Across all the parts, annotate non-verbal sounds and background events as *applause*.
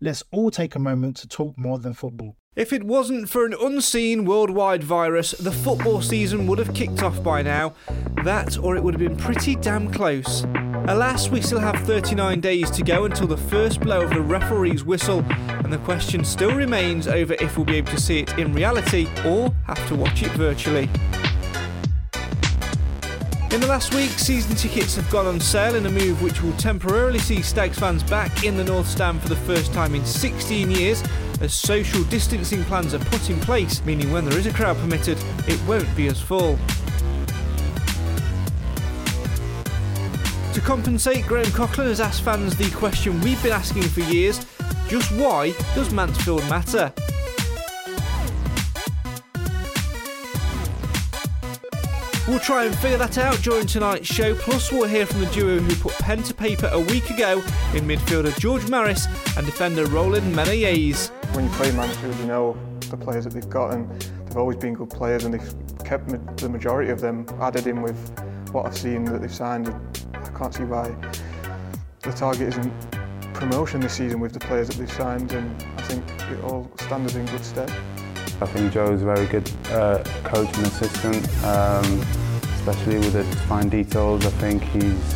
Let's all take a moment to talk more than football. If it wasn't for an unseen worldwide virus, the football season would have kicked off by now. That, or it would have been pretty damn close. Alas, we still have 39 days to go until the first blow of the referee's whistle, and the question still remains over if we'll be able to see it in reality or have to watch it virtually. In the last week, season tickets have gone on sale in a move which will temporarily see Stags fans back in the North Stand for the first time in 16 years, as social distancing plans are put in place, meaning when there is a crowd permitted, it won't be as full. To compensate, Graham Coughlan has asked fans the question we've been asking for years just why does Mansfield matter? We'll try and figure that out during tonight's show. Plus, we'll hear from the duo who put pen to paper a week ago in midfielder George Maris and defender Rollin Menayese. When you play Mansfield, you know the players that they've got, and they've always been good players, and they've kept the majority of them added in with what I've seen that they've signed. I can't see why the target isn't promotion this season with the players that they've signed, and I think it all stands in good stead. I think Joe's a very good uh, coach and assistant, um, especially with the fine details. I think he's,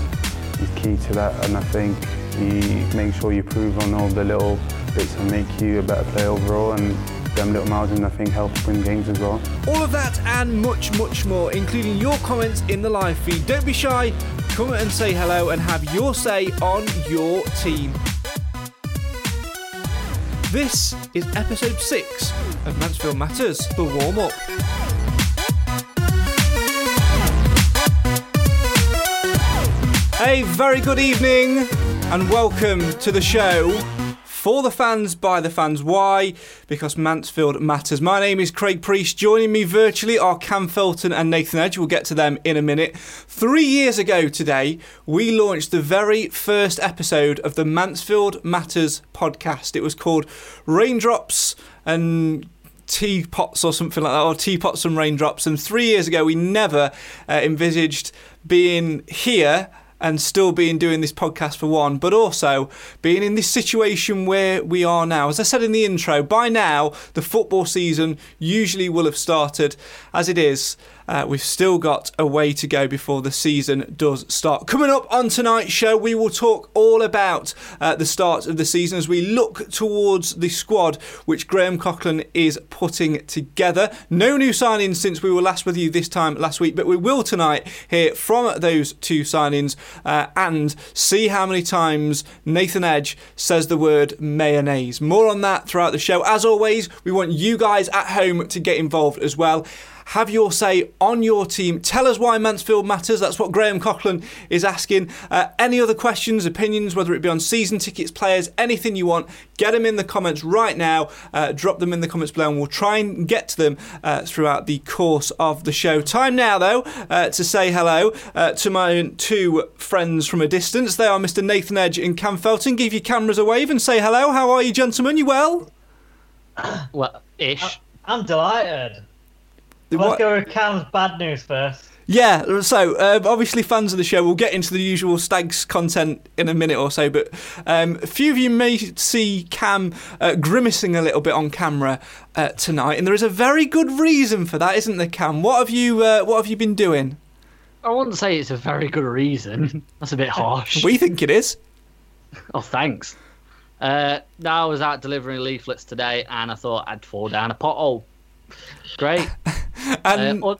he's key to that, and I think he makes sure you improve on all the little bits that make you a better player overall. And them little margins, I think, help win games as well. All of that and much, much more, including your comments in the live feed. Don't be shy, come and say hello and have your say on your team. This is episode 6 of Mansfield Matters, the warm up. A very good evening and welcome to the show for the fans, by the fans. Why? Because Mansfield matters. My name is Craig Priest. Joining me virtually are Cam Felton and Nathan Edge. We'll get to them in a minute. Three years ago today, we launched the very first episode of the Mansfield Matters podcast. It was called Raindrops and teapots or something like that, or teapots and raindrops. And three years ago, we never uh, envisaged being here and still being doing this podcast for one, but also being in this situation where we are now. As I said in the intro, by now the football season usually will have started. As it is, uh, we've still got a way to go before the season does start. Coming up on tonight's show, we will talk all about uh, the start of the season as we look towards the squad which Graham Coughlan is putting together. No new signings since we were last with you this time last week, but we will tonight hear from those two signings uh, and see how many times Nathan Edge says the word mayonnaise. More on that throughout the show. As always, we want you guys at home to get involved as well. Have your say on your team. Tell us why Mansfield matters. That's what Graham Coughlan is asking. Uh, any other questions, opinions, whether it be on season tickets, players, anything you want, get them in the comments right now. Uh, drop them in the comments below, and we'll try and get to them uh, throughout the course of the show. Time now, though, uh, to say hello uh, to my two friends from a distance. They are Mr. Nathan Edge and Cam Felton. Give your cameras a wave and say hello. How are you, gentlemen? You well? Well, ish. I'm delighted. The Let's what- go with Cam's bad news first. Yeah, so um, obviously fans of the show, we'll get into the usual Stags content in a minute or so, but um, a few of you may see Cam uh, grimacing a little bit on camera uh, tonight, and there is a very good reason for that, isn't there, Cam? What have you uh, What have you been doing? I wouldn't say it's a very good reason. *laughs* That's a bit harsh. We think it is. *laughs* Oh, thanks. Uh, no, I was out delivering leaflets today, and I thought I'd fall down a pothole. Great. *laughs* *laughs* And uh, un-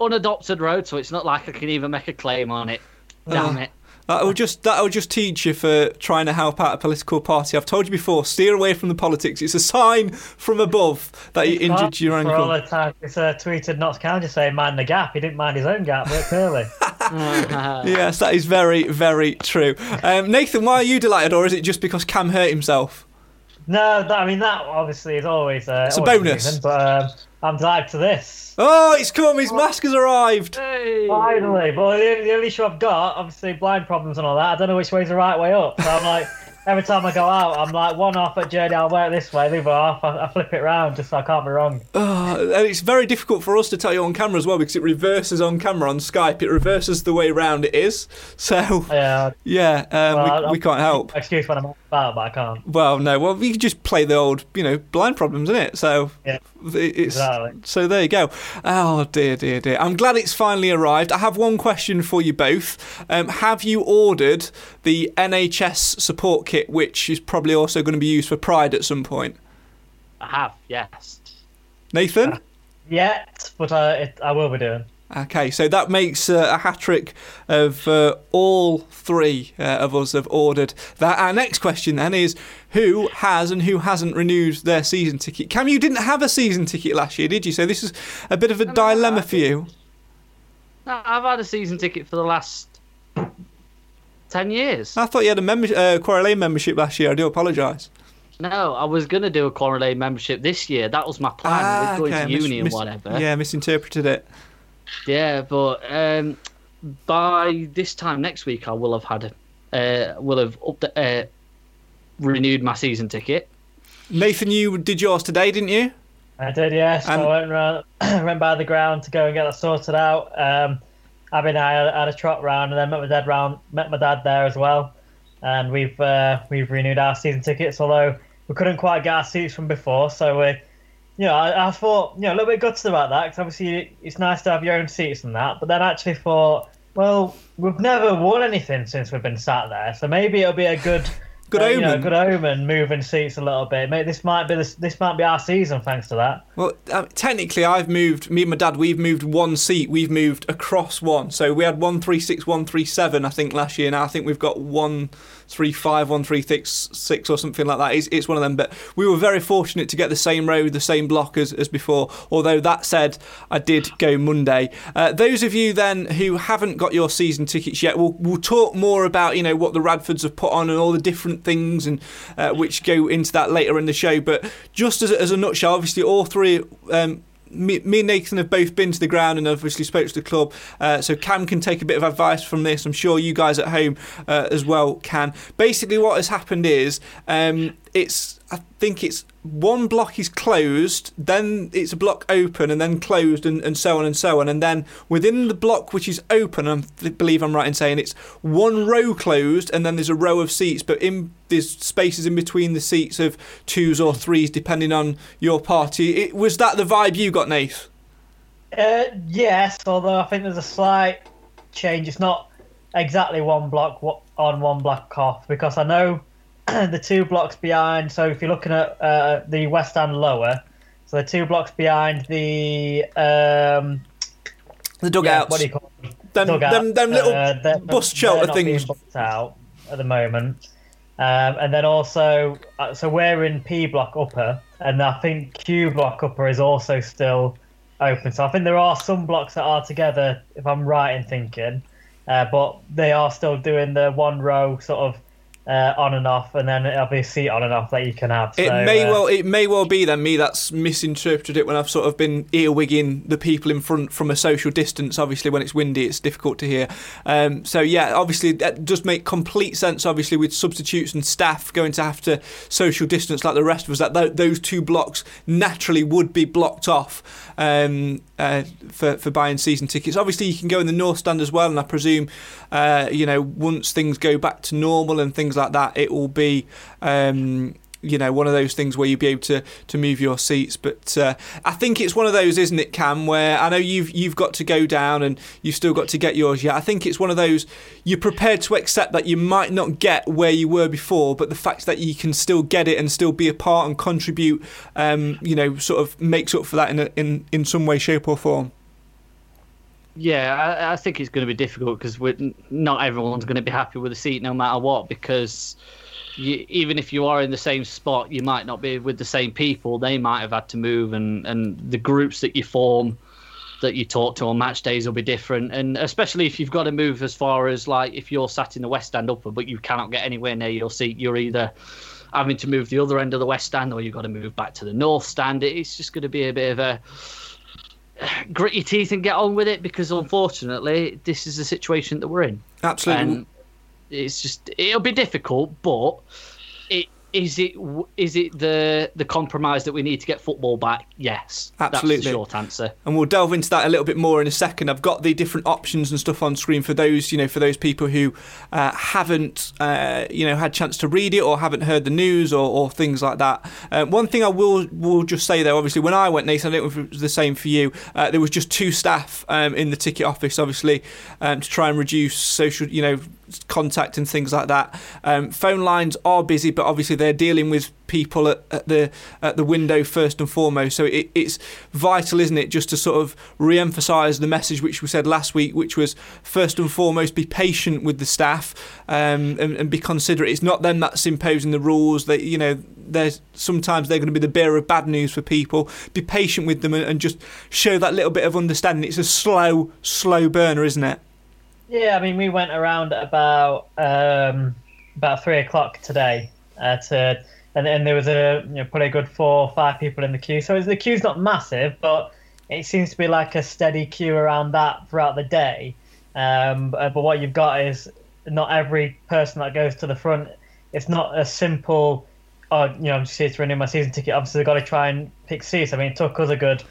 unadopted road, so it's not like I can even make a claim on it. Damn Oh. it. That'll just that'll just teach you for trying to help out a political party. I've told you before, steer away from the politics. It's a sign from above that you injured your For all ankle. the time, it's uh, tweeted Notts County saying mind the gap. He didn't mind his own gap, but clearly. *laughs* Yes, that is very very true. Um, Nathan, why are you delighted, or is it just because Cam hurt himself? no, that, I mean that obviously is always uh, It's a bonus. reason, but um, I'm delighted to this. Oh, it's come! His mask has arrived. Hey. Finally, but the, the only issue I've got, obviously blind problems and all that. I don't know which way's the right way up. So I'm like, every time I go out, I'm like one off at journey. I'll wear it this way, the other half I, I flip it round just so I can't be wrong. Oh, and it's very difficult for us to tell you on camera as well because it reverses on camera on Skype. It reverses the way round it is. *laughs* So Yeah, yeah, um, well, we, we can't help. excuse when I'm about, but I can't. Well, no. Well, we could just play the old, you know, blind problems, isn't it? So Yeah, it's exactly. so there you go. Oh dear, dear, dear. I'm glad it's finally arrived. I have one question for you both. Um, have you ordered the NHS support kit, which is probably also going to be used for Pride at some point? I have, yes. Nathan. Yet, but uh, it, I will be doing. Okay, so that makes uh, a hat trick of uh, all three uh, of us have ordered that. Our next question then is who has and who hasn't renewed their season ticket? Cam, you didn't have a season ticket last year, did you? So this is a bit of a no, dilemma for you. I've had a season ticket for the last 10 years. I thought you had a member- uh, Quarry Lane membership last year. I do apologise. No, I was going to do a Quarry membership this year. That was my plan. Ah, with going okay, to mis- uni mis- and whatever. Yeah, misinterpreted it. Yeah, but um, by this time next week, I will have had, uh, will have up uh, renewed my season ticket. Nathan, you did yours today, didn't you? I did, yes. And- I went round, *clears throat* went by the ground to go and get that sorted out. Um, Abby and I had, a trot round, and then met my dad round, met my dad there as well, and we've uh, we've renewed our season tickets. Although we couldn't quite get our seats from before, so we, you know, I, I thought you know a little bit gutted about that because obviously it's nice to have your own seats and that. But then I actually thought, well, we've never won anything since we've been sat there, so maybe it'll be a good. Good uh, you know, omen. good omen, moving seats a little bit. Mate, this might be this, this might be our season thanks to that. Well, um, technically, I've moved. Me and my dad, we've moved one seat. We've moved across one. So we had one three six, one three seven. I think last year. Now I think we've got one three five, one three six six or something like that. It's, it's one of them. But we were very fortunate to get the same road, the same block as, as before. Although that said, I did go Monday. Uh, those of you then who haven't got your season tickets yet, we'll we'll talk more about you know what the Radfords have put on and all the different things and uh, which go into that later in the show. But just as as a nutshell, obviously all three. Um, me, me and Nathan have both been to the ground and obviously spoke to the club, uh, so Cam can take a bit of advice from this. I'm sure you guys at home uh, as well can. Basically, what has happened is um, it's I think it's one block is closed, then it's a block open, and then closed, and, and so on and so on. And then within the block which is open, I believe I'm right in saying it's one row closed, and then there's a row of seats, but in there's spaces in between the seats of twos or threes, depending on your party. It, was that the vibe you got, Nath? Uh, yes, although I think there's a slight change. It's not exactly one block on, one block off, because I know *clears throat* the two blocks behind. So if you're looking at uh, the West End lower, so the two blocks behind the um, The yeah, dugouts. what do you call them? them, Dugout. them, them little Uh, bus they're shelter things. out at the moment. Um, and then also, uh, so we're in P block upper, and I think Q block upper is also still open. So I think there are some blocks that are together, if I'm right in thinking, uh, but they are still doing the one row sort of uh, on and off, and then it'll be a seat on and off that you can have. It so, may uh, well it may well be then me that's misinterpreted it when I've sort of been earwigging the people in front from a social distance. Obviously, when it's windy, it's difficult to hear. Um, so yeah, obviously that does make complete sense. Obviously, with substitutes and staff going to have to social distance like the rest of us, that th- those two blocks naturally would be blocked off um, uh, for for buying season tickets. Obviously, you can go in the north stand as well, and I presume uh, you know once things go back to normal and things like that, it will be. Um, you know, one of those things where you'd be able to, to move your seats. But uh, I think it's one of those, isn't it, Cam? Where I know you've you've got to go down and you've still got to get yours. Yeah, I think it's one of those you're prepared to accept that you might not get where you were before, but the fact that you can still get it and still be a part and contribute, um, you know, sort of makes up for that in a, in in some way, shape, or form. Yeah, I, I think it's going to be difficult because not everyone's going to be happy with the seat no matter what. Because you, even if you are in the same spot, you might not be with the same people. They might have had to move, and, and the groups that you form, that you talk to on match days will be different. And especially if you've got to move as far as like if you're sat in the west stand upper, but you cannot get anywhere near your seat, you're either having to move the other end of the west stand or you've got to move back to the north stand. It's just going to be a bit of a grit your teeth and get on with it because unfortunately this is the situation that we're in. Absolutely. And it's just it'll be difficult, but is it is it the the compromise that we need to get football back? Yes, absolutely. That's the short answer. And we'll delve into that a little bit more in a second. I've got the different options and stuff on screen for those you know for those people who uh, haven't uh, you know had chance to read it or haven't heard the news or, or things like that. Uh, one thing I will will just say though, obviously when I went, Nathan, I don't know if it was the same for you. Uh, there was just two staff um, in the ticket office, obviously, um, to try and reduce social you know contact and things like that. Um, phone lines are busy, but obviously they're dealing with people at, at the at the window first and foremost. So it, it's vital, isn't it, just to sort of re-emphasise the message which we said last week, which was first and foremost be patient with the staff um, and, and be considerate. It's not them that's imposing the rules. That you know, there's sometimes they're going to be the bearer of bad news for people. Be patient with them and, and just show that little bit of understanding. It's a slow, slow burner, isn't it? Yeah, I mean, we went around about um, about three o'clock today uh, to, and, and there was a you know, probably a good four or five people in the queue. So the queue's not massive, but it seems to be like a steady queue around that throughout the day. Um, but, but what you've got is not every person that goes to the front. It's not a simple, oh, you know, I'm just here to renew my season ticket. Obviously, they've got to try and pick seats. I mean, it took us a good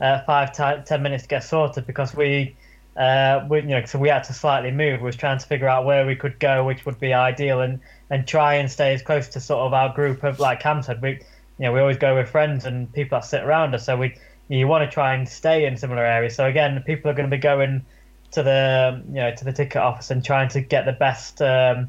uh, five t- ten minutes to get sorted because we uh, we, you know, so we had to slightly move. We was trying to figure out where we could go, which would be ideal, and and try and stay as close to sort of our group of like Cam said. We, you know, we always go with friends and people that sit around us. So we, you want to try and stay in similar areas. So again, people are going to be going to the, you know, to the ticket office and trying to get the best, um,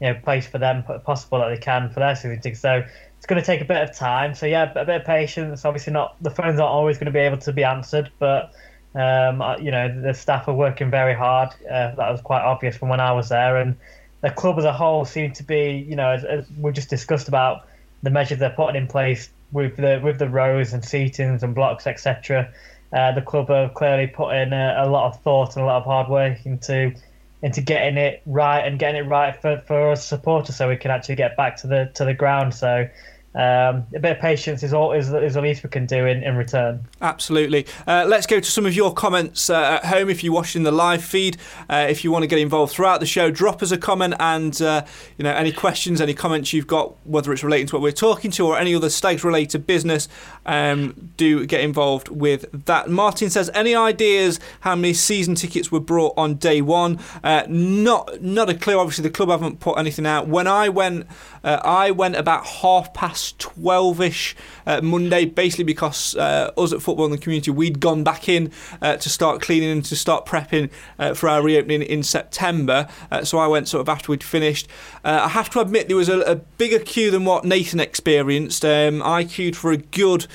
you know, place for them possible that they can for their tickets. So it's going to take a bit of time. So yeah, a bit of patience. Obviously, not the phones aren't always going to be able to be answered, but um, you know, the staff are working very hard. Uh, that was quite obvious from when I was there, and the club as a whole seemed to be, you know, as, as we just discussed about the measures they're putting in place with the with the rows and seatings and blocks, etc. Uh, the club have clearly put in a, a, lot of thought and a lot of hard work into into getting it right and getting it right for, for us supporters, so we can actually get back to the to the ground. So um, a bit of patience is all is, is the least we can do in, in return. Absolutely. Uh, let's go to some of your comments uh, at home. If you're watching the live feed, uh, if you want to get involved throughout the show, drop us a comment and uh, you know any questions, any comments you've got, whether it's relating to what we're talking to or any other stags related business. Um, do get involved with that. Martin says, any ideas how many season tickets were brought on day one? Uh, not not a clue. Obviously, the club haven't put anything out. When I went, uh, I went about half past 12ish uh, Monday, basically because uh, us at Football in the Community, we'd gone back in uh, to start cleaning and to start prepping uh, for our reopening in September. Uh, so I went sort of after we'd finished. Uh, I have to admit, there was a, a, bigger queue than what Nathan experienced. Um, I queued for a good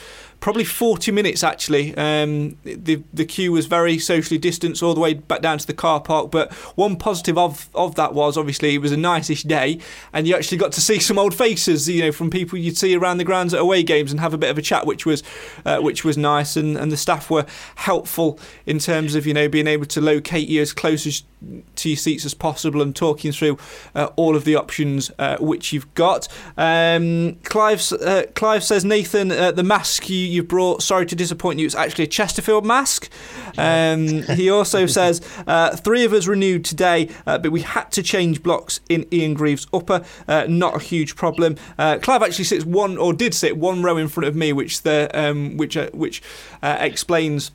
probably 40 minutes actually. Um, the the queue was very socially distanced all the way back down to the car park. But one positive of of that was obviously it was a niceish day, and you actually got to see some old faces, you know, from people you'd see around the grounds at away games and have a bit of a chat, which was uh, which was nice. And, and the staff were helpful in terms of you know being able to locate you as close as to your seats as possible and talking through uh, all of the options uh, which you've got. Um, Clive, uh, Clive says, Nathan, uh, the mask you, you brought, sorry to disappoint you, it's actually a Chesterfield mask. Um, he also *laughs* says, uh, three of us renewed today, uh, but we had to change blocks in Ian Greaves' upper. not a huge problem. Clive actually sits one, or did sit one row in front of me, which the um, which which explains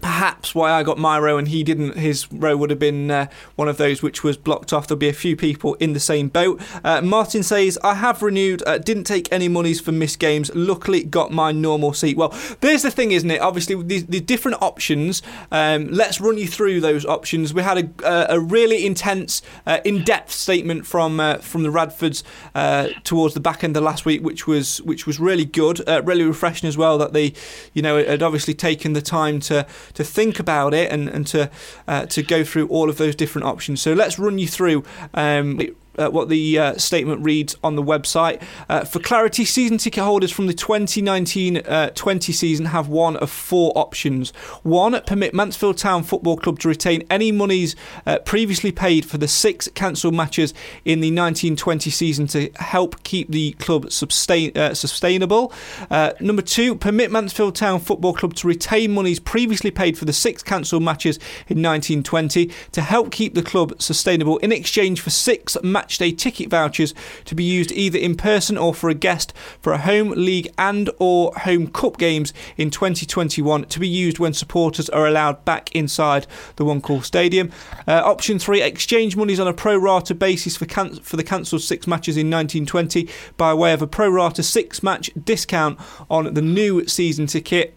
perhaps why I got my row and he didn't. His row would have been uh, one of those which was blocked off. There'll be a few people in the same boat. Uh, Martin says, I have renewed, uh, didn't take any monies for missed games. Luckily, got my normal seat. Well, there's the thing, isn't it? Obviously, the, the different options. Um, let's run you through those options. We had a, a really intense, uh, in depth statement from uh, from the Radfords uh, towards the back end of last week, which was which was really good, really refreshing as well that they, you know, had obviously taken the time to to think about it and, and to uh, to go through all of those different options. So let's run you through um, uh, what the uh, statement reads on the website. Uh, for clarity, season ticket holders from the 2019 uh, 20 season have one of four options. One, permit Mansfield Town Football Club to retain any monies uh, previously paid for the six cancelled matches in the 1920 season to help keep the club sustain, uh, sustainable. number two, permit Mansfield Town Football Club to retain monies previously paid for the six cancelled matches in 1920 to help keep the club sustainable in exchange for six matches matchday ticket vouchers to be used either in person or for a guest for a home league and or home cup games in 2021 to be used when supporters are allowed back inside the one call stadium. Uh, option 3 exchange monies on a pro rata basis for can- for the cancelled 6 matches in 1920 by way of a pro rata 6 match discount on the new season ticket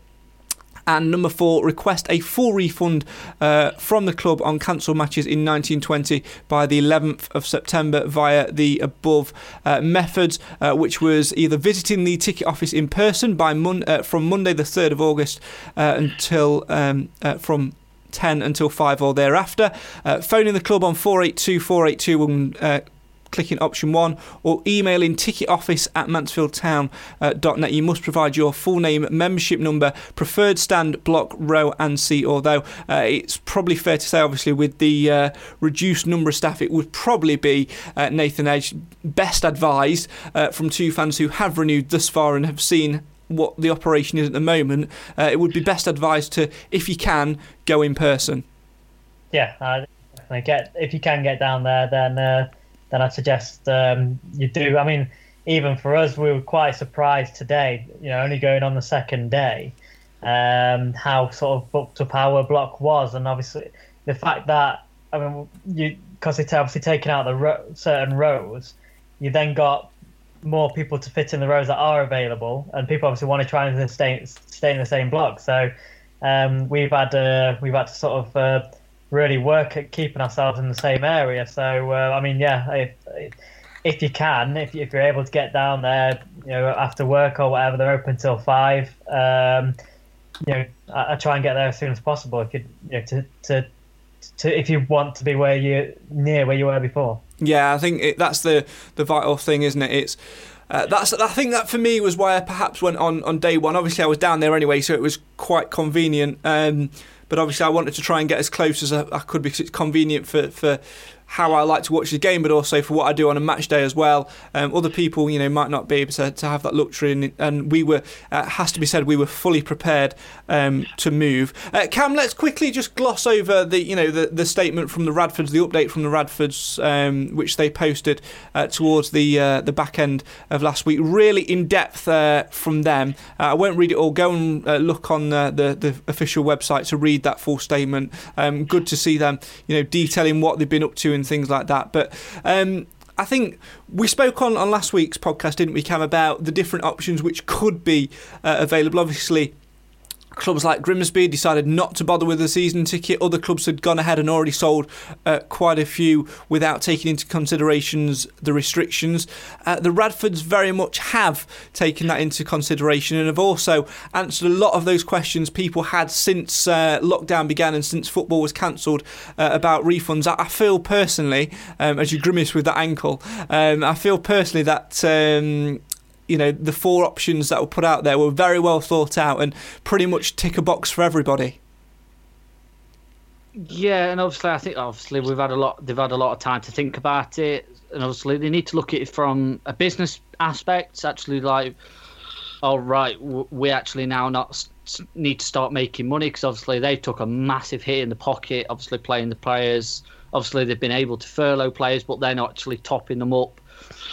and number four, request a full refund uh, from the club on cancelled matches in 1920 by the 11th of September via the above uh, methods, uh, which was either visiting the ticket office in person by mon- uh, from Monday the 3rd of August uh, until um, uh, from 10 until 5 or thereafter. Uh, phoning the club on 482 482 and uh, clicking option one, or emailing ticketoffice at mansfieldtown.net. Uh, you must provide your full name, membership number, preferred stand, block, row, and seat. Although uh, it's probably fair to say, obviously, with the uh, reduced number of staff, it would probably be uh, Nathan Edge best advised uh, from two fans who have renewed thus far and have seen what the operation is at the moment. Uh, it would be best advised to, if you can, go in person. Yeah, I get if you can get down there, then then I'd suggest um, you do. I mean, even for us, we were quite surprised today. You know, only going on the second day, um, how sort of booked up our block was, and obviously the fact that I mean, you because it's obviously taken out the ro- certain rows, you then got more people to fit in the rows that are available, and people obviously want to try and stay stay in the same block. So um, we've had uh, we've had to sort of uh, really work at keeping ourselves in the same area. So uh, I mean, yeah, if, if you can, if, if you're able to get down there, you know, after work or whatever, they're open till five. Um, you know, I, I, try and get there as soon as possible. If you, you know, to, to to if you want to be where you near where you were before. Yeah, I think it, that's the the vital thing, isn't it? It's uh, that's I think that for me was why I perhaps went on on day one. Obviously, I was down there anyway, so it was quite convenient. Um, but obviously, I wanted to try and get as close as I, I could because it's convenient for, for how I like to watch the game, but also for what I do on a match day as well. Um, other people, you know, might not be able to, to have that luxury, and, and we were, uh, has to be said, we were fully prepared um, to move. Uh, Cam, let's quickly just gloss over the, you know, the, the statement from the Radfords, the update from the Radfords, um, which they posted uh, towards the uh, the back end of last week. Really in depth uh, from them. Uh, I won't read it all. Go and look on the, the, official website to read that full statement. Um, good to see them, you know, detailing what they've been up to and things like that. But um, I think we spoke on, on last week's podcast, didn't we, Cam, about the different options which could be uh, available. Obviously, clubs like Grimsby decided not to bother with a season ticket. Other clubs had gone ahead and already sold uh, quite a few without taking into considerations the restrictions. Uh, the Radfords very much have taken that into consideration and have also answered a lot of those questions people had since uh, lockdown began and since football was cancelled uh, about refunds. I, I feel personally, um, as you grimace with that ankle, um, I feel personally that. Um, you know the four options that were put out there were very well thought out and pretty much tick a box for everybody. Yeah, and obviously, I think obviously we've had a lot. They've had a lot of time to think about it, and obviously they need to look at it from a business aspect. Actually, like, all right, we actually now not need to start making money because obviously they took a massive hit in the pocket. Obviously, playing the players. Obviously, they've been able to furlough players, but they're not actually topping them up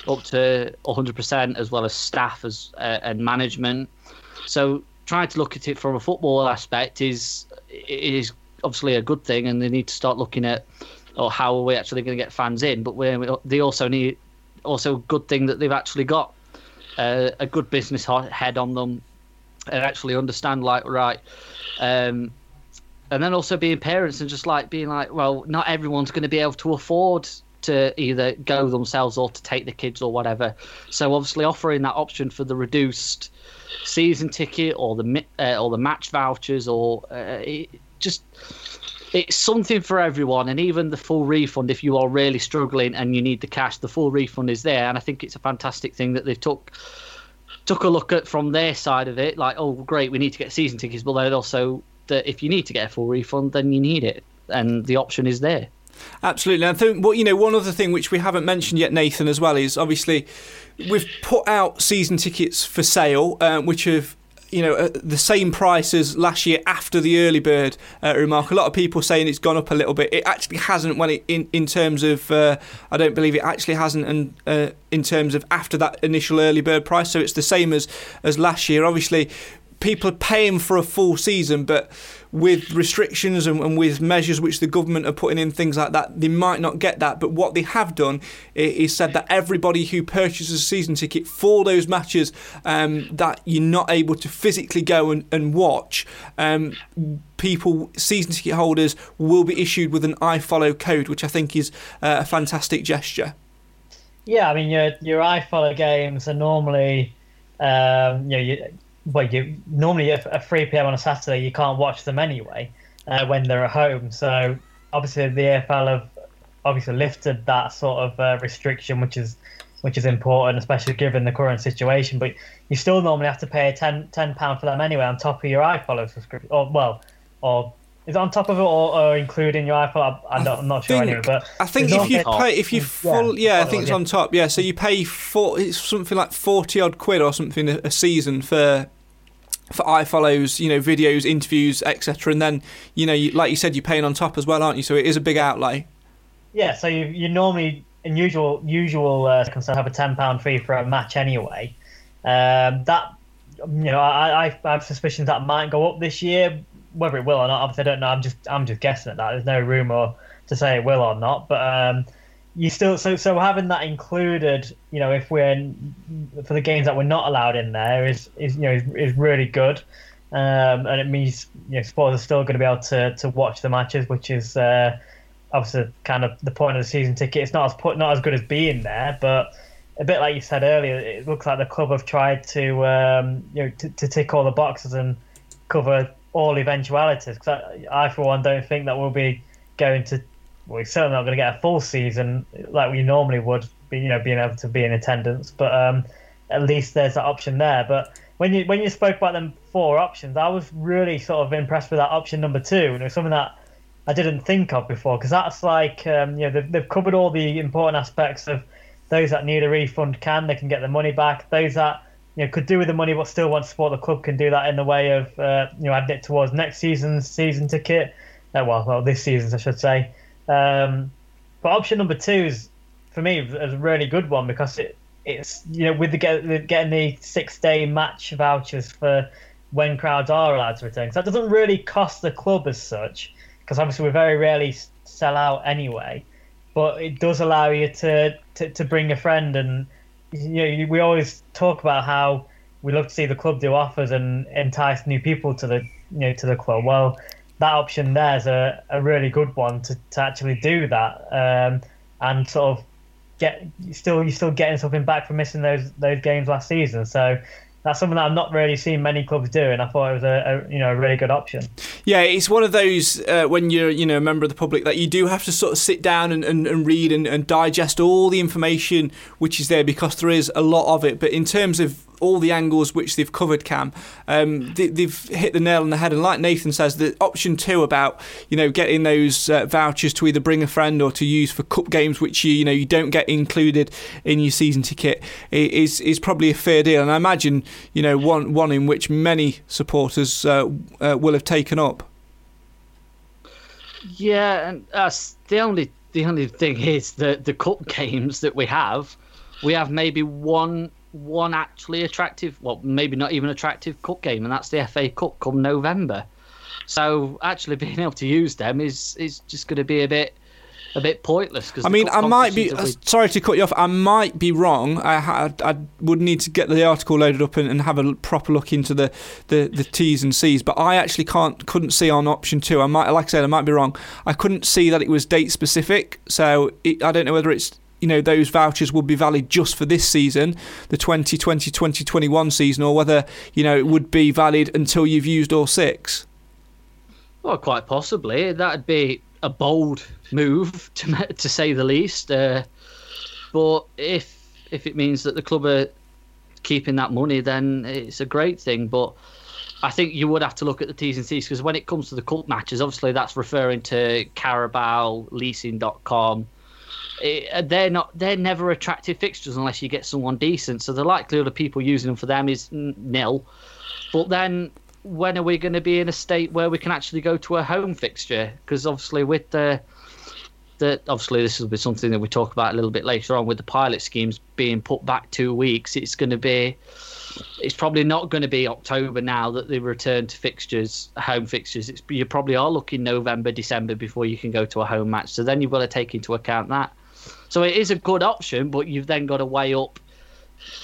up to 100% as well as staff as uh, and management. So trying to look at it from a football aspect is is obviously a good thing, and they need to start looking at or how are we actually going to get fans in. But they also need also a good thing that they've actually got uh, a good business head on them and actually understand like right. Um, and then also being parents and just like being like, well, not everyone's going to be able to afford to either go themselves or to take the kids or whatever. So obviously offering that option for the reduced season ticket or the uh, or the match vouchers or uh, it just it's something for everyone. And even the full refund if you are really struggling and you need the cash the full refund is there. And i think it's a fantastic thing that they've took took a look at from their side of it. Like oh great we need to get season tickets. But then also that if you need to get a full refund then you need it. And the option is there Absolutely. I think well, you know, one other thing which we haven't mentioned yet, Nathan, as well, is obviously we've put out season tickets for sale, um, which have you know uh, the same price as last year after the early bird uh, remark. A lot of people saying it's gone up a little bit. It actually hasn't. When it in in terms of, uh, I don't believe it actually hasn't. And uh, in terms of after that initial early bird price, so it's the same as as last year. Obviously, people are paying for a full season, but with restrictions and, and, with measures which the government are putting in, things like that, they might not get that. But what they have done is said that everybody who purchases a season ticket for those matches um, that you're not able to physically go and, and watch, um, people, season ticket holders, will be issued with an iFollow code, which I think is uh, a fantastic gesture. Yeah, I mean, your, your iFollow games are normally. Um, you know, you, well, you normally at 3 p.m. on a Saturday you can't watch them anyway uh, when they're at home. So obviously the EFL have obviously lifted that sort of uh, restriction, which is which is important, especially given the current situation. But you still normally have to pay 10 pound for them anyway on top of your iFollow subscription, or well, or is it on top of it or, or including your iFollow? I, am not sure anyway. But I think if you pay, if you full, yeah, yeah, I think it's on top. Yeah, so you pay for it's something like forty odd quid or something a, a season for for iFollows, you know, videos, interviews, etc. And then, you know, you, like you said, you're paying on top as well, aren't you? So it is a big outlay. Yeah. So you you normally in usual usual uh, concern, have a ten pound fee for a match anyway. Um, that you know, I, I have suspicions that might go up this year. Whether it will or not, obviously, I don't know. I'm just I'm just guessing at that. There's no rumor to say it will or not, but um, you still so so having that included, you know, if we're for the games that we're not allowed in there is is you know is, is really good, um, and it means you know supporters are still going to be able to to watch the matches, which is uh, obviously kind of the point of the season ticket. It's not as put not as good as being there, but a bit like you said earlier, it looks like the club have tried to um, you know to, to tick all the boxes and cover all eventualities. Because I, I, for one, don't think that we'll be going to we're certainly not going to get a full season like we normally would, you know, being able to be in attendance. But um, at least there's that option there. But when you when you spoke about them four options, I was really sort of impressed with that option number two, and it was something that I didn't think of before because that's like um, you know they've, they've covered all the important aspects of those that need a refund can they can get the money back. Those that you know could do with the money but still want to support the club can do that in the way of uh, you know adding it towards next season's season ticket. Uh, well, well, this season's I should say. Um, but option number two is for me is a really good one because it it's you know with the getting the six day match vouchers for when crowds are allowed to return. So that doesn't really cost the club as such because obviously we very rarely sell out anyway. But it does allow you to, to, to bring a friend and you know we always talk about how we love to see the club do offers and entice new people to the you know to the club. Well, that option there is a, a really good one to, to actually do that um, and sort of get still you're still getting something back from missing those those games last season. So that's something that I've not really seen many clubs do, and I thought it was a, a you know a really good option. Yeah, it's one of those uh, when you're you know a member of the public that you do have to sort of sit down and, and, and read and, and digest all the information which is there because there is a lot of it. But in terms of all the angles which they've covered, Cam, um, they, have hit the nail on the head. And like Nathan says, the option two about you know getting those uh, vouchers to either bring a friend or to use for cup games, which you you know you don't get included in your season ticket, is is probably a fair deal. And I imagine you know one one in which many supporters uh, uh, will have taken up. Yeah, and that's the only the only thing is that the cup *laughs* games that we have, we have maybe one one actually attractive, well, maybe not even attractive cup game, and that's the FA Cup come November. So actually *laughs* being able to use them is is just going to be a bit a bit pointless. Cause I mean, I might be sorry to cut you off. I might be wrong. I, I, I would need to get the article loaded up and, and, have a proper look into the, the, the T's and C's. But I actually can't couldn't see on option two. I might, like I said, I might be wrong. I couldn't see that it was date specific. So it, I don't know whether it's you know those vouchers would be valid just for this season the 2020 2021 season or whether you know it would be valid until you've used all six well quite possibly that'd be a bold move to to say the least. Uh, but if if it means that the club are keeping that money, then it's a great thing. But I think you would have to look at the T's and C's because when it comes to the cup matches, obviously that's referring to Carabao, leasing.com. It, uh, they're not they're never attractive fixtures unless you get someone decent. So the likelihood of people using them for them is nil. But then when are we going to be in a state where we can actually go to a home fixture? Because obviously with the that obviously this will be something that we talk about a little bit later on with the pilot schemes being put back two weeks. It's going to be, it's probably not going to be October now that they return to fixtures, home fixtures. It's, you probably are looking November, December before you can go to a home match. So then you've got to take into account that. So it is a good option, but you've then got to weigh up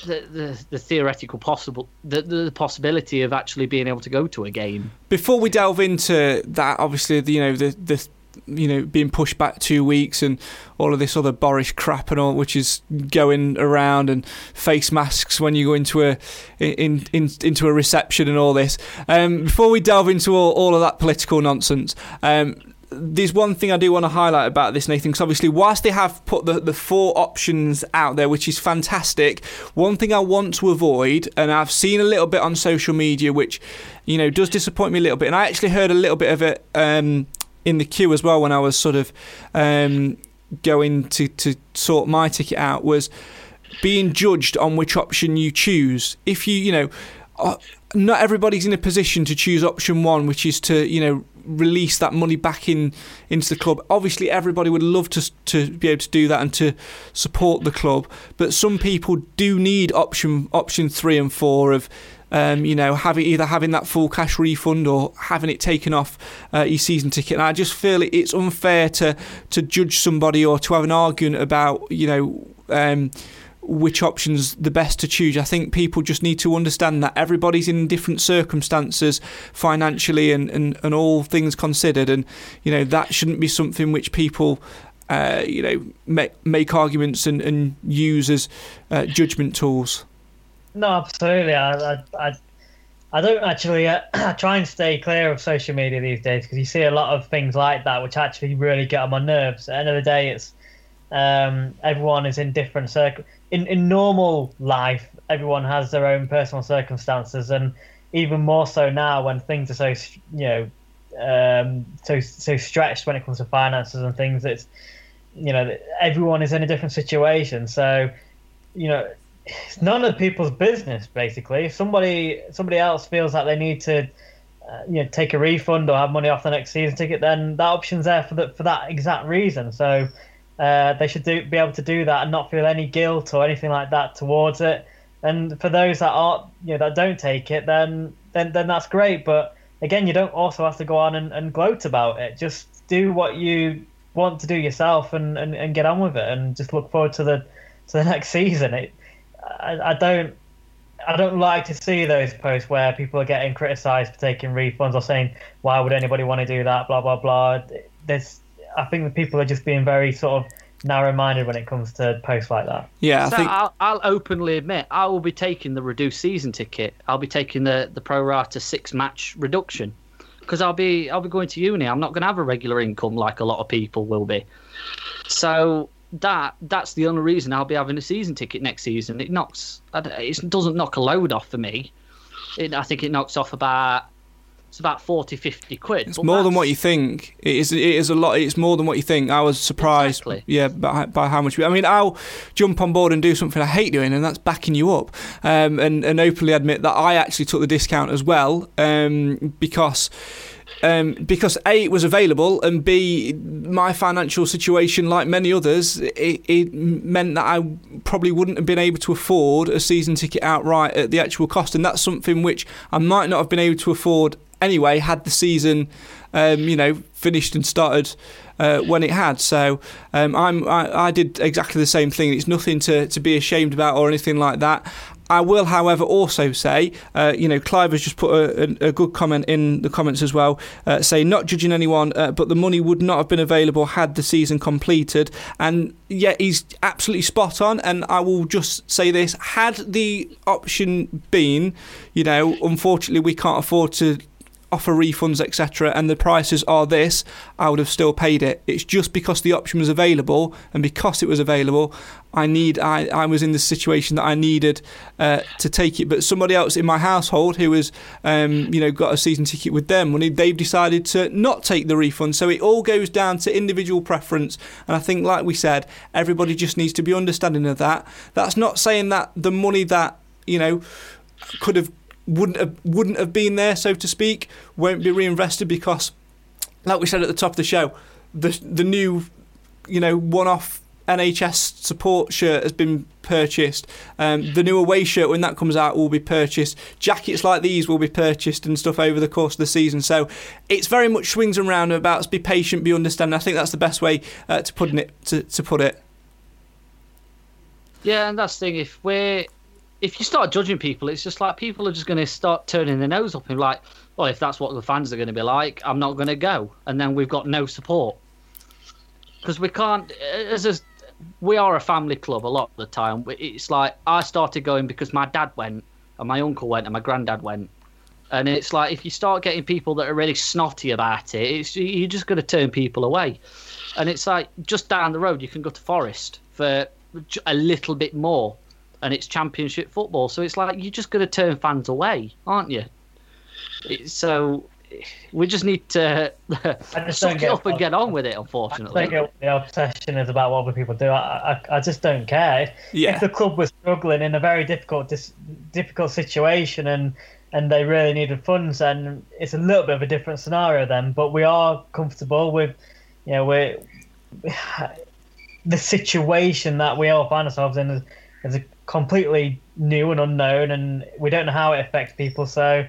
the, the, the, theoretical possible the, the possibility of actually being able to go to a game. Before we delve into that, obviously, you know the the you know being pushed back two weeks and all of this other Boris crap and all which is going around and face masks when you go into a in, in into a reception and all this. Um, before we delve into all, all of that political nonsense. Um, there's one thing I do want to highlight about this, Nathan, because obviously, whilst they have put the, the four options out there, which is fantastic, one thing I want to avoid, and I've seen a little bit on social media, which, you know, does disappoint me a little bit, and I actually heard a little bit of it um, in the queue as well when I was sort of um, going to, to sort my ticket out was being judged on which option you choose. If you, you know, uh, not everybody's in a position to choose option one, which is to, you know, release that money back in into the club. Obviously, everybody would love to to be able to do that and to support the club, but some people do need option option three and four of um, you know, having either having that full cash refund or having it taken off uh, your season ticket. And I just feel it's unfair to to judge somebody or to have an argument about, you know. Um, which option's the best to choose. I think people just need to understand that everybody's in different circumstances financially and, and, and all things considered. And, you know, that shouldn't be something which people, uh, you know, make, make arguments and, and use as uh, judgment tools. No, absolutely. I, I, I, I don't actually uh, *clears throat* try and stay clear of social media these days because you see a lot of things like that which actually really get on my nerves. At the end of the day, it's um, everyone is in different circles. In in normal life, everyone has their own personal circumstances, and even more so now when things are so you know um, so so stretched when it comes to finances and things. It's you know everyone is in a different situation, so you know it's none of people's business basically. If somebody somebody else feels like they need to uh, you know take a refund or have money off the next season ticket, then that option's there for that for that exact reason. So uh, they should do, be able to do that and not feel any guilt or anything like that towards it. And for those that are you know that don't take it, then then then that's great. But again, you don't also have to go on and, and gloat about it. Just do what you want to do yourself and, and, and get on with it and just look forward to the to the *laughs* next season. It I, I don't I don't like to see those posts where people are getting criticised for taking refunds or saying why would anybody want to do that, blah blah blah. There's I think the people are just being very sort of narrow-minded when it comes to posts like that. Yeah, I so think I'll, I'll, openly admit I will be taking the reduced season ticket. I'll be taking the the pro rata six match reduction because I'll be I'll be going to uni. I'm not going to have a regular income like a lot of people will be. So that that's the only reason I'll be having a season ticket next season. It knocks, it doesn't knock a load off for me. It, I think it knocks off about it's about 40, 50 quid. It's more than what you think. It is. It is a lot. It's more than what you think. I was surprised. Exactly. Yeah, by, by how much. I mean, I'll jump on board and do something I hate doing, and that's backing you up, um, and and openly admit that I actually took the discount as well, um, because. Um, because A, it was available, and B, my financial situation, like many others, it, it meant that I probably wouldn't have been able to afford a season ticket outright at the actual cost, and that's something which I might not have been able to afford anyway had the season, um, you know, finished and started uh, when it had. So um, I'm I, I, did exactly the same thing. It's nothing to, to be ashamed about or anything like that. I will, however, also say, uh, you know, Clive has just put a, a, good comment in the comments as well, uh, saying not judging anyone, uh, but the money would not have been available had the season completed. And yeah, he's absolutely spot on. And I will just say this: had the option been, you know, unfortunately we can't afford to offer refunds, etc., and the prices are this, I would have still paid it. It's just because the option was available, and because it was available, I need. I, I was in the situation that I needed uh, to take it. But somebody else in my household who has, um, you know, got a season ticket with them money, they've decided to not take the refund. So it all goes down to individual preference. And I think, like we said, everybody just needs to be understanding of that. That's not saying that the money that you know could have wouldn't have, wouldn't have been there, so to speak, won't be reinvested because, like we said at the top of the show, the the new, you know, one-off NHS support shirt has been purchased. Um, the new away shirt, when that comes out, will be purchased. Jackets like these will be purchased and stuff over the course of the season. So it's very much swings and roundabouts. Be patient, be understanding. I think that's the best way uh, to put it. To, to put it. Yeah, and that's the thing. If we're if you start judging people, it's just like people are just going to start turning their nose up and like, well, if that's what the fans are going to be like, I'm not going to go, and then we've got no support because we can't. As a, we are a family club a lot of the time. It's like I started going because my dad went, and my uncle went, and my granddad went. And it's like if you start getting people that are really snotty about it, it's you're just going to turn people away. And it's like just down the road, you can go to Forest for a little bit more and it's championship football. So it's like you're just going to turn fans away, aren't you? It's, so we just need to suck it up and get on with it. Unfortunately, I think the obsession is about what other people do. I, I, I just don't care. Yeah. if the club was struggling in a very difficult, dis, difficult situation and and they really needed funds, then it's a little bit of a different scenario then. But we are comfortable with, you know, we're *sighs* the situation that we all find ourselves in is, is a completely new and unknown, and we don't know how it affects people. So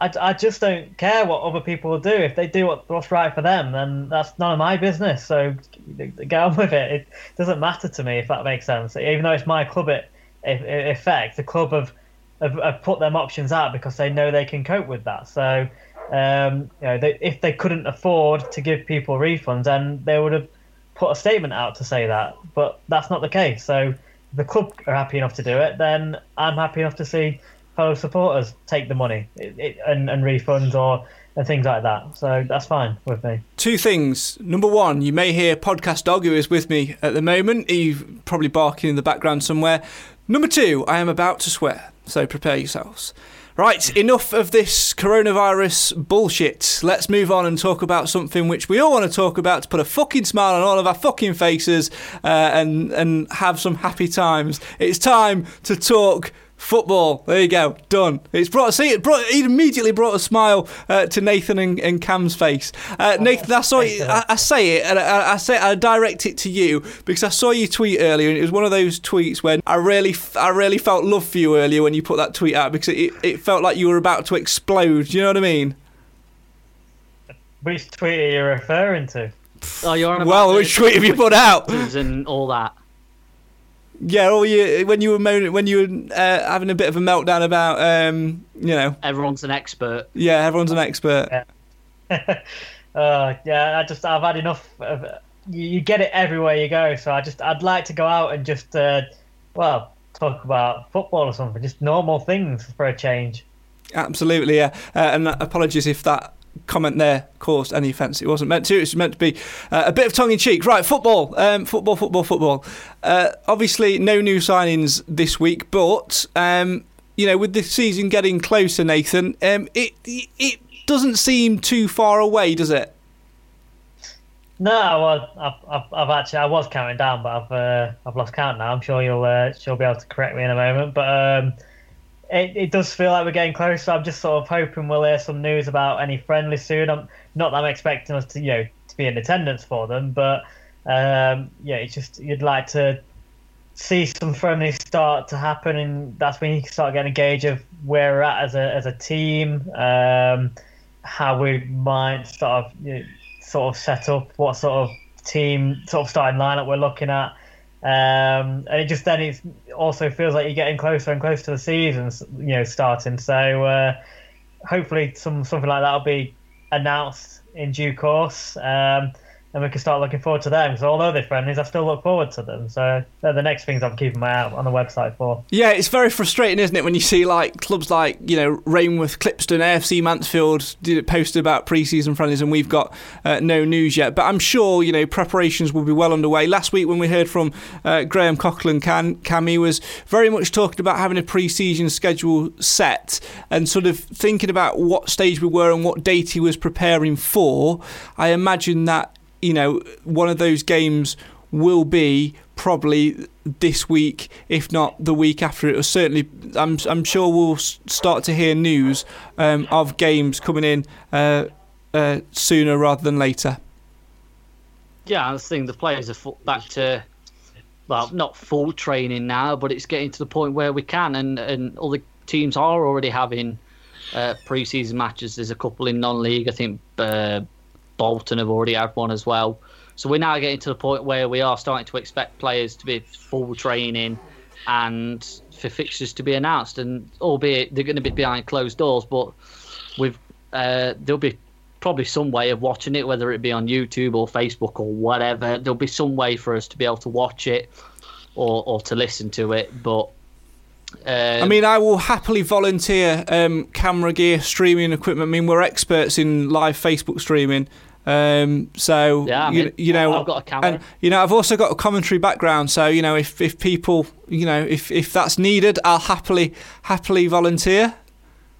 I, I just don't care what other people do. If they do what, what's right for them, then that's none of my business. So get on with it. It doesn't matter to me if that makes sense. Even though it's my club, it, it, it affects the club have, have, have put them options out because they know they can cope with that. So um, you know, they, if they couldn't afford to give people refunds, then they would have put a statement out to say that. But that's not the case. So the club are happy enough to do it, then I'm happy enough to see fellow supporters take the money it, it, and, and refunds or and things like that. So that's fine with me. Two things. Number one, you may hear Podcast Dog, who is with me at the moment. He's probably barking in the background somewhere. Number two, I am about to swear, so prepare yourselves. Right, enough of this coronavirus bullshit. Let's move on and talk about something which we all want to talk about to put a fucking smile on all of our fucking faces uh, and and have some happy times. It's time to talk Football. There you go. Done. It's brought. See, it brought. It immediately brought a smile uh, to Nathan and, and Cam's face. Uh, Nathan, I saw. You, I, I, say it, and I, I, say I direct it to you because I saw you tweet earlier, and it was one of those tweets when I really, I really felt love for you earlier when you put that tweet out because it, it felt like you were about to explode. Do you know what I mean? Which tweet are you referring to? Oh, you're on well, which tweet have you put out? *laughs* And all that. Yeah, or you when you were moaning, when you were uh, having a bit of a meltdown about, um, you know, everyone's an expert. Yeah, everyone's an expert. Yeah. *laughs* uh, yeah, I just I've had enough. Of, you, you, get it everywhere you go, so I just I'd like to go out and just uh, well talk about football or something, just normal things for a change. Absolutely, yeah. Uh, and apologies if that comment there caused any offence. It wasn't meant to. It was meant to be uh, a bit of tongue in cheek. Right, football, um, football, football, football. Uh, obviously, no new signings this week, but um, you know, with the season getting closer, Nathan, um, it it doesn't seem too far away, does it? No, well, I've, I've, I've actually I was counting down, but I've uh, I've lost count now. I'm sure you'll uh, she'll be able to correct me in a moment, but um, it, it does feel like we're getting closer. I'm just sort of hoping we'll hear some news about any friendly soon. I'm not that I'm expecting us to you know to be in attendance for them, but um, yeah, it's just you'd like to see some friendly start to happen, and that's when you can start getting a gauge of where we're at as a as a team, um, how we might sort of you know, sort of set up, what sort of team sort of starting lineup we're looking at. Um, and it just then it also feels like you're getting closer and closer to the season, you know, starting. So uh, hopefully some something like that will be announced in due course. Um, and we can start looking forward to them. Because although they're friendlies, I still look forward to them. So they're the next things I'm keeping my eye out on the website for. Yeah, it's very frustrating, isn't it, when you see like clubs like you know Rainworth, Clipstone, AFC Mansfield did posted about pre-season friendlies, and we've got uh, no news yet. But I'm sure you know preparations will be well underway. Last week when we heard from uh, Graham Coughlan, Cam, Cammy was very much talking about having a pre-season schedule set and sort of thinking about what stage we were and what date he was preparing for. I imagine that you know, one of those games will be probably this week, if not the week after. It was certainly. I'm I'm sure we'll start to hear news um, of games coming in uh, uh, sooner rather than later. Yeah, I think the players are back to well, not full training now, but it's getting to the point where we can, and and all the teams are already having uh, pre-season matches. There's a couple in non-league. I think uh, Bolton have already had one as well. So we're now getting to the point where we are starting to expect players to be full training and for fixtures to be announced. And albeit they're going to be behind closed doors, but we've uh, there'll be probably some way of watching it, whether it be on YouTube or Facebook or whatever. There'll be some way for us to be able to watch it or or to listen to it, but. Um, I mean, I will happily volunteer um, camera gear, streaming equipment. I mean, we're experts in live Facebook streaming. Um, so yeah, you, you, know, I've got a camera. And, you know, I've also got a commentary background. So you know, if if people, you know, if if that's needed, I'll happily happily volunteer.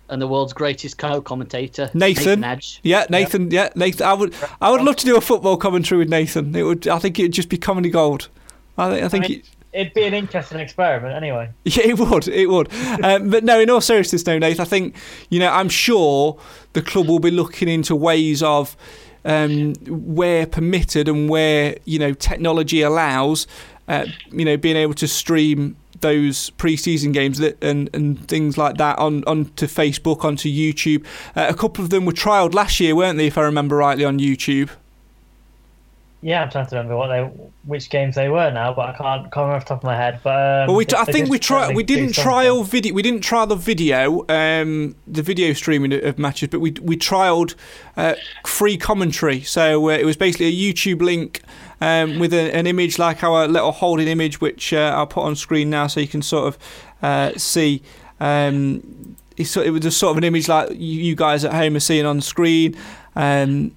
And the world's greatest co-commentator, Nathan. Nathan Edge. Yeah, Nathan. Yeah, Nathan. I would I would love to do a football commentary with Nathan. It would. I think it'd just be comedy gold. I think. I think. I mean, it'd be an interesting experiment anyway. *laughs* Yeah, it would. It would. um, but no, in all seriousness, no, Nathan. I think you know. I'm sure the club will be looking into ways of um, where permitted and where you know technology allows, uh, you know, being able to stream those pre-season games that, and and things like that on onto Facebook, onto YouTube. Uh, a couple of them were trialed last year, weren't they? If I remember rightly, on YouTube. Yeah, I'm trying to remember what they, which games they were now, but I can't, can't remember off the top of my head. But um, well, we t- I think we tried. We didn't trial video. We didn't trial the video, um, the video streaming of matches, but we we trialed uh, free commentary. So uh, it was basically a YouTube link um, with a, an image like our little holding image, which uh, I'll put on screen now, so you can sort of uh, see. Um, it was a sort of an image like you guys at home are seeing on screen. Um,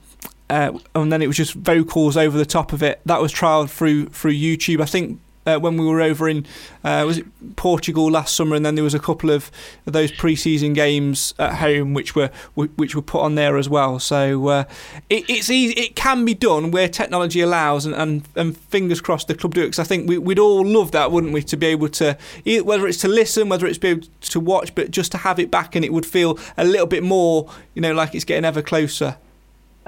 uh, and then it was just vocals over the top of it. That was trialed through through YouTube. I think uh, when we were over in uh, was it Portugal last summer, and then there was a couple of, those pre-season games at home which were which were put on there as well. So uh, it, it's easy. It can be done where technology allows, and, and, and fingers crossed the club do it. Because I think we, would all love that, wouldn't we, to be able to whether it's to listen, whether it's be able to watch, but just to have it back, and it would feel a little bit more, you know, like it's getting ever closer.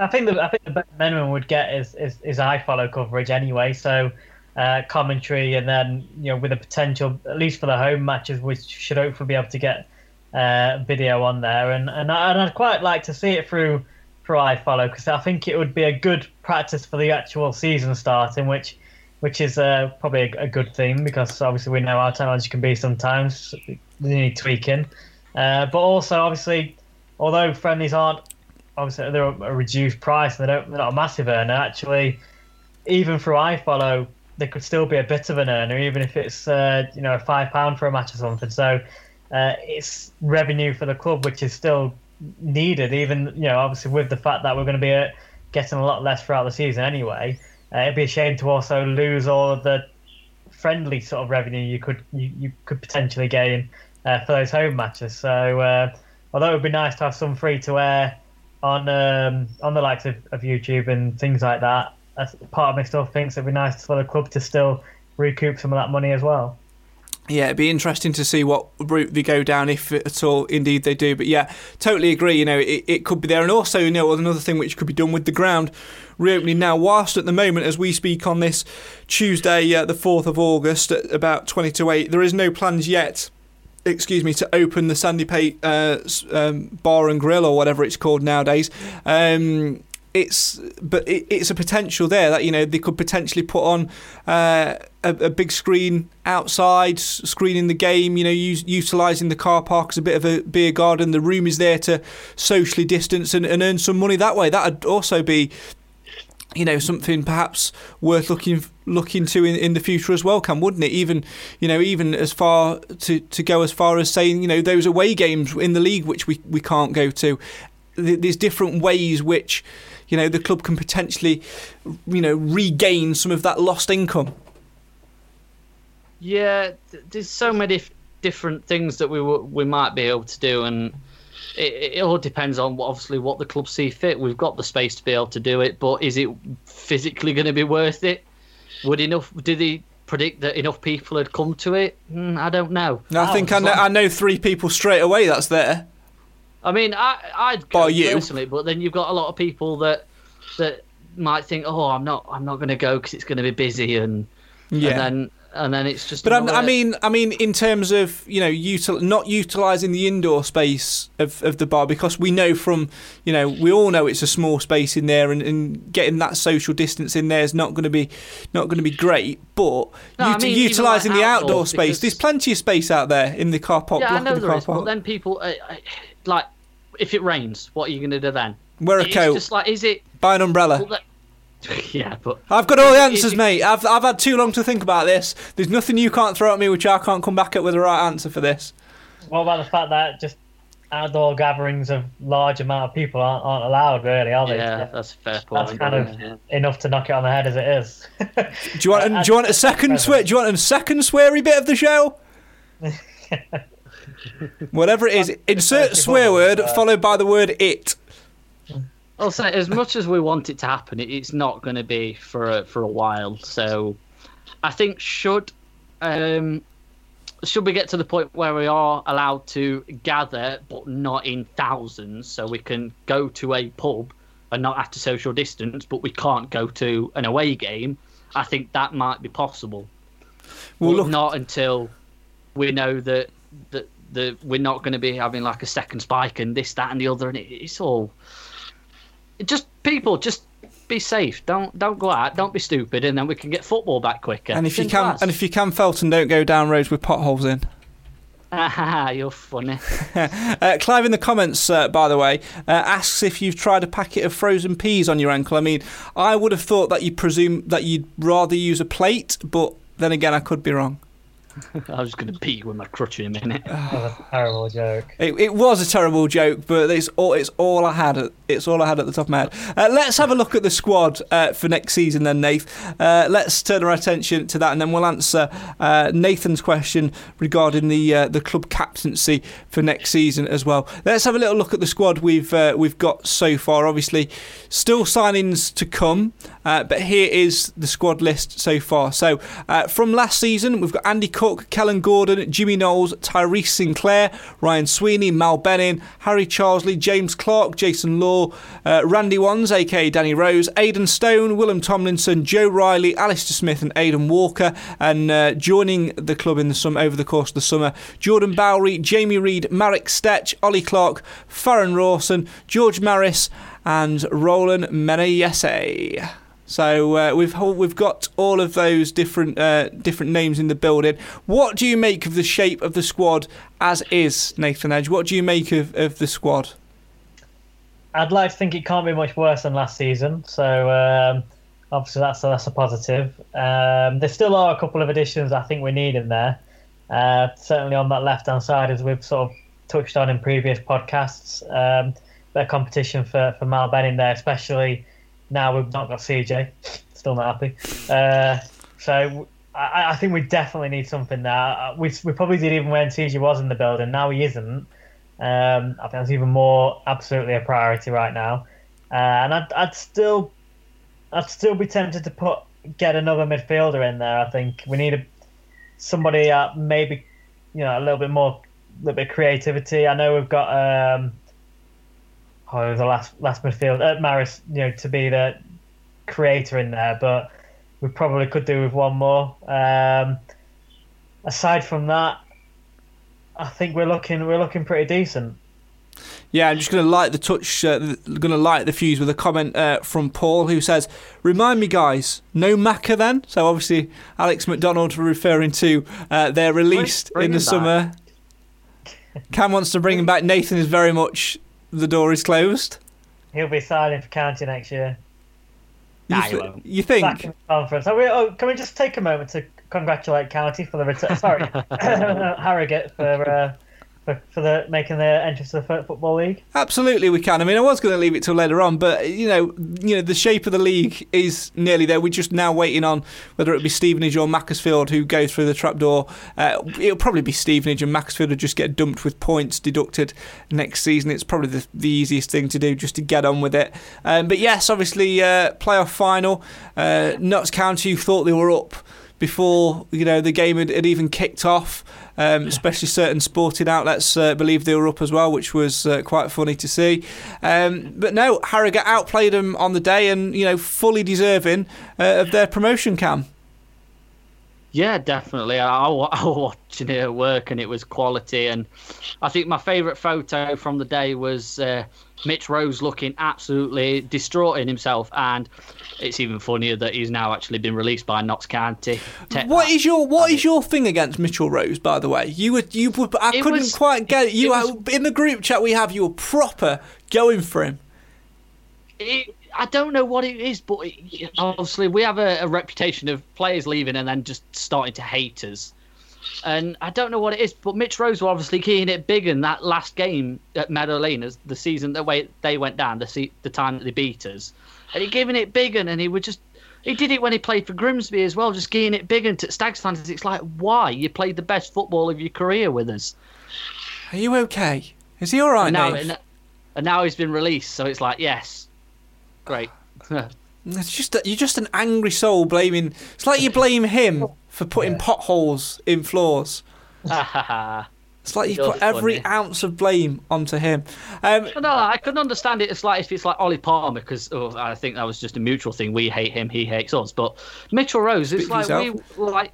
I think the I think the minimum would get is is, is iFollow coverage anyway. So uh, commentary, and then you know with a potential at least for the home matches, we should hopefully be able to get uh, video on there. And and, I, and I'd quite like to see it through through iFollow because I think it would be a good practice for the actual season starting, which which is uh, probably a, a, good thing because obviously we know how technology can be sometimes. They need tweaking, uh, but also obviously although friendlies aren't obviously they're a reduced price and they don't they're not a massive earner. Actually, even for iFollow, they could still be a bit of an earner, even if it's uh, you know five pound for a match or something. So uh, it's revenue for the club, which is still needed. Even you know, obviously with the fact that we're going to be uh, getting a lot less throughout the season anyway, uh, it'd be a shame to also lose all of the friendly sort of revenue you could you, you could potentially gain uh, for those home matches. So uh, although it would be nice to have some free to air on um, on the likes of, of YouTube and things like that, part of me still thinks it'd be nice for the club to still recoup some of that money as well. Yeah, it'd be interesting to see what route they go down, if at all, indeed they do. But yeah, totally agree. You know, it, it could be there, and also, you know, another thing which could be done with the ground reopening now. Whilst at the moment, as we speak on this Tuesday, uh, the fourth of August, at about twenty to eight, there is no plans yet. Excuse me, to open the Sandy Pate uh, um, Bar and Grill or whatever it's called nowadays. Um, it's but it, it's a potential there that you know they could potentially put on uh, a, a, big screen outside, screening the game. You know, use, utilizing the car park as a bit of a beer garden. The room is there to socially distance and, and earn some money that way. That would also be you know something perhaps worth looking looking to in, in the future as well Cam wouldn't it? Even you know even as far to, to go as far as saying you know those away games in the league which we, we can't go to there's different ways which you know the club can potentially you know regain some of that lost income. Yeah there's so many different things that we we might be able to do and it, it all depends on what, obviously what the club see fit. We've got the space to be able to do it, but is it physically going to be worth it? Would enough? Did he predict that enough people had come to it? Mm, I don't know. No, I think I know, I know three people straight away. That's there. I mean, I I'd go you. personally, but then you've got a lot of people that that might think, oh, I'm not I'm not going to go because it's going to be busy and yeah. and then and then it's just. But i mean, I mean, in terms of you know, util- not utilising the indoor space of, of the bar because we know from you know we all know it's a small space in there, and, and getting that social distance in there is not going to be not going to be great. But no, ut- I mean, utilising like the outdoor space, there's plenty of space out there in the car park. Yeah, I know the there is, but then people uh, uh, like if it rains, what are you going to do then? Wear a it's coat. Just like, is it? Buy an umbrella. Well, *laughs* Yeah, but I've got all the answers, mate. I've I've had too long to think about this. There's nothing you can't throw at me which I can't come back at with the right answer for this. What about the fact that just outdoor gatherings of large amount of people aren't, aren't allowed, really, are they? Yeah, that's a fair point. That's kind of yeah. enough to knock it on the head as it is. *laughs* do you want? do you want a second swear? Do you want a second sweary bit of the show? *laughs* Whatever it is, insert swear word uh, followed by the word it. I'll say as much as we want it to happen, it's not going to be for a, for a while. So, I think should um, should we get to the point where we are allowed to gather, but not in thousands, so we can go to a pub and not have to social distance, but we can't go to an away game. I think that might be possible. Well, look... not until we know that that that we're not going to be having like a second spike and this, that, and the other, and it, it's all just people, just be safe. Don't don't go out. Don't be stupid, and then we can get football back quicker. And if you can, and if you can, Felton, don't go down roads with potholes in. *laughs* *laughs* You're funny. uh, Clive in the comments, uh, by the way, uh, asks if you've tried a packet of frozen peas on your ankle. I mean, I would have thought that you presume that you'd rather use a plate, but then again, I could be wrong. *laughs* I was just going to pee with my crutch in a minute. *laughs* That was a terrible joke. It, it, was a terrible joke, but it's all it's all I had. At, it's all I had at the top of my head. Uh, let's have a look at the squad uh, for next season, then, Nath. Uh, let's turn our attention to that, and then we'll answer uh, Nathan's question regarding the uh, the club captaincy for next season as well. Let's have a little look at the squad we've uh, we've got so far. Obviously, still signings to come, but here is the squad list so far. So from last season, we've got Andy. Cook, Kellan Gordon, Jimmy Knowles, Tyrese Sinclair, Ryan Sweeney, Mal Benning, Harry Charsley, James Clark, Jason Law, uh, Randy Wands, aka Danny Rose, Aidan Stone, Willem Tomlinson, Joe Riley, Alistair Smith, and Aidan Walker. And uh, joining the club in the summer over the course of the summer, Jordan Bowery, Jamie Reid, Marek Štěch, Ollie Clarke, Farrend Rawson, George Maris, and Rollin Menayese. So uh, we've we've got all of those different uh, different names in the building. What do you make of the shape of the squad as is, Nathan Edge? What do you make of, of the squad? I'd like to think it can't be much worse than last season. So um, obviously that's a, that's a positive. Um, there still are a couple of additions I think we need in there. Uh, certainly on that left hand side, as we've sort of touched on in previous podcasts. Um, of competition for for Mal Benning there, especially now we've not got CJ. Still not happy. Uh, so I, I, think we definitely need something there. Uh, we we probably did even when CJ was in the building. Now he isn't. Um, I think that's even more absolutely a priority right now. Uh, and I'd, I'd still I'd still be tempted to put get another midfielder in there. I think we need a, somebody uh, maybe you know a little bit more, a little bit of creativity. I know we've got um, oh the last last midfield uh, Maris, you know, to be the creator in there, but we probably could do with one more. Um, aside from that, I think we're looking we're looking pretty decent. Yeah, I'm just going to light the touch, uh, going to light the fuse with a comment uh, from Paul who says, "Remind me, guys, no Macca then." So obviously, Alex McDonald referring to uh, their release bring, bring in the summer. Cam wants to bring him back. Nathan is very much the door is closed. He'll be signing for county next year. You, Nah, th- won't. you think? Back in the conference. Are we, oh, can we just take a moment to congratulate County for the return? Sorry, *laughs* *laughs* Harrogate for, uh, for for the making their entrance to the football league. Absolutely, we can. I mean, I was going to leave it till later on, but you know, you know, the shape of the league is nearly there. We're just now waiting on whether it be Stevenage or Macclesfield who go through the trapdoor. Uh, it'll probably be Stevenage, and Macclesfield will just get dumped with points deducted next season. It's probably the, the easiest thing to do, just to get on with it. Um, but yes, obviously, uh, playoff final. Uh, Notts County who thought they were up before you know the game had, had even kicked off. Um, especially certain sporting outlets uh, believed they were up as well, which was uh, quite funny to see. Um, but no, Harrogate outplayed them on the day, and you know fully deserving uh, of their promotion. Cam. Yeah, definitely. I, I, *laughs* I was watching it at work and it was quality. And I think my favourite photo from the day was uh, Mitch Rose looking absolutely distraught in himself. And it's even funnier that he's now actually been released by Notts County. Take What that. is your what I your thing against Mitchell Rose? By the way, you were you were, I It couldn't was- quite get it. You it were- in the group chat we have. You were proper going for him. it, I don't know what it is, but it, obviously we have a, a reputation of players leaving and then just starting to hate us. And I don't know what it is, but Mitch Rose were obviously keying it big in that last game at Meadow Lane, as the season that way they went down, the se- the time that they beat us, and he giving it big and he would just. He did it when he played for Grimsby as well, just keying it big into Stag standards. It's like, why? You played the best football of your career with us. Are you okay? Is he all right and now, now? and, and now he's been released, so it's like, yes, great. *laughs* It's just you're just an angry soul blaming. It's like you blame him for putting potholes in floors. *laughs* It's like you You're put every funny. ounce of blame onto him. Um, No, I couldn't understand it. It's like if it's like Ollie Palmer because oh, I think that was just a mutual thing. We hate him, he hates us. But Mitchell Rose, it's like yourself. we like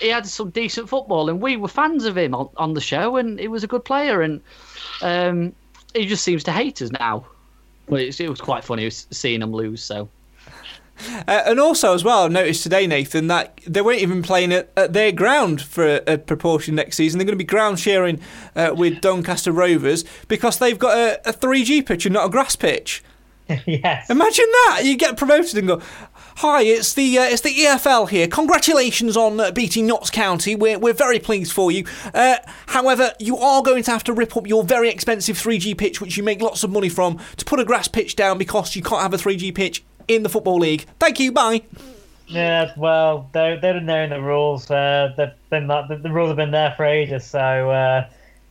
he had some decent football, and we were fans of him on, on the show, and he was a good player, and um, he just seems to hate us now. But it was quite funny seeing him lose. So *laughs* Uh, and also, as well, I noticed today, Nathan, that they weren't even playing at, at their ground for a, a proportion next season. They're going to be ground sharing uh, with Doncaster Rovers because they've got a, a 3G pitch and not a grass pitch. *laughs* yes. Imagine that! You get promoted and go, "Hi, it's the uh, it's the EFL here. Congratulations on uh, beating Notts County. We're we're very pleased for you. Uh, however, you are going to have to rip up your very expensive 3G pitch, which you make lots of money from, to put a grass pitch down because you can't have a 3G pitch in the football league. Thank you. Bye." Yeah, well, they're they're knowing the rules. Uh, they've been like, the, the rules have been there for ages, so uh,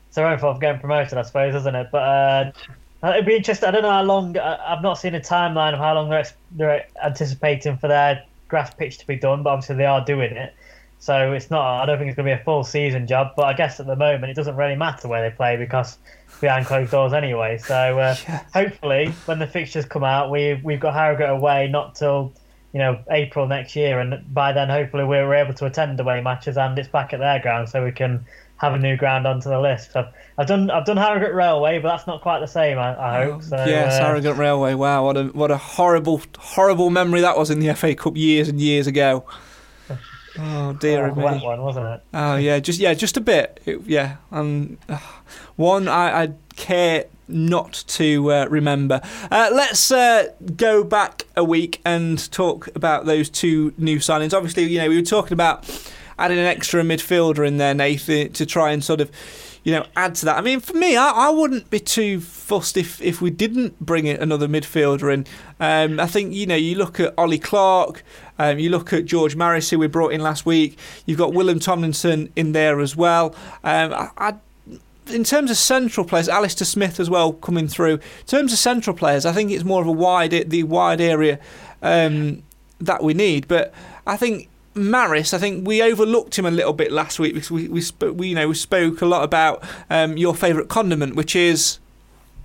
it's their own fault for getting promoted, I suppose, isn't it? But uh, it'd be interesting. I don't know how long. I, I've not seen a timeline of how long they're they're anticipating for their grass pitch to be done, but obviously they are doing it. So it's not. I don't think it's going to be a full season job, but I guess at the moment it doesn't really matter where they play because behind closed doors anyway. So uh, *laughs* hopefully, when the fixtures come out, we we've got Harrogate away not till you know April next year, and by then hopefully we're able to attend away matches and it's back at their ground, so we can have a new ground onto the list. So I've done I've done Harrogate Railway, but that's not quite the same. I, I hope. So, yes, uh, Arrogant Railway. Wow, what a what a horrible horrible memory that was in the FA Cup years and years ago. Oh dear a me. wet one, wasn't it? Oh yeah, just yeah, just a bit. It- yeah, um, uh, one I, I care not to uh, remember. Uh, let's uh, go back a week and talk about those two new signings. Obviously, you know we were talking about adding an extra midfielder in there, Nathan, to try and sort of. You know, add to that. I mean, for me, I, I wouldn't be too fussed if, if we didn't bring another midfielder in. Um, I think, you know, you look at Ollie Clarke, um, you look at George Maris, who we brought in last week. You've got Willem Tomlinson in there as well. Um, I, I in terms of central players, Alistair Smith as well coming through. In terms of central players, I think it's more of a wide the wide area um, that we need. But I think Maris, I think we overlooked him a little bit last week because we we, sp- we you know we spoke a lot about um, your favourite condiment, which is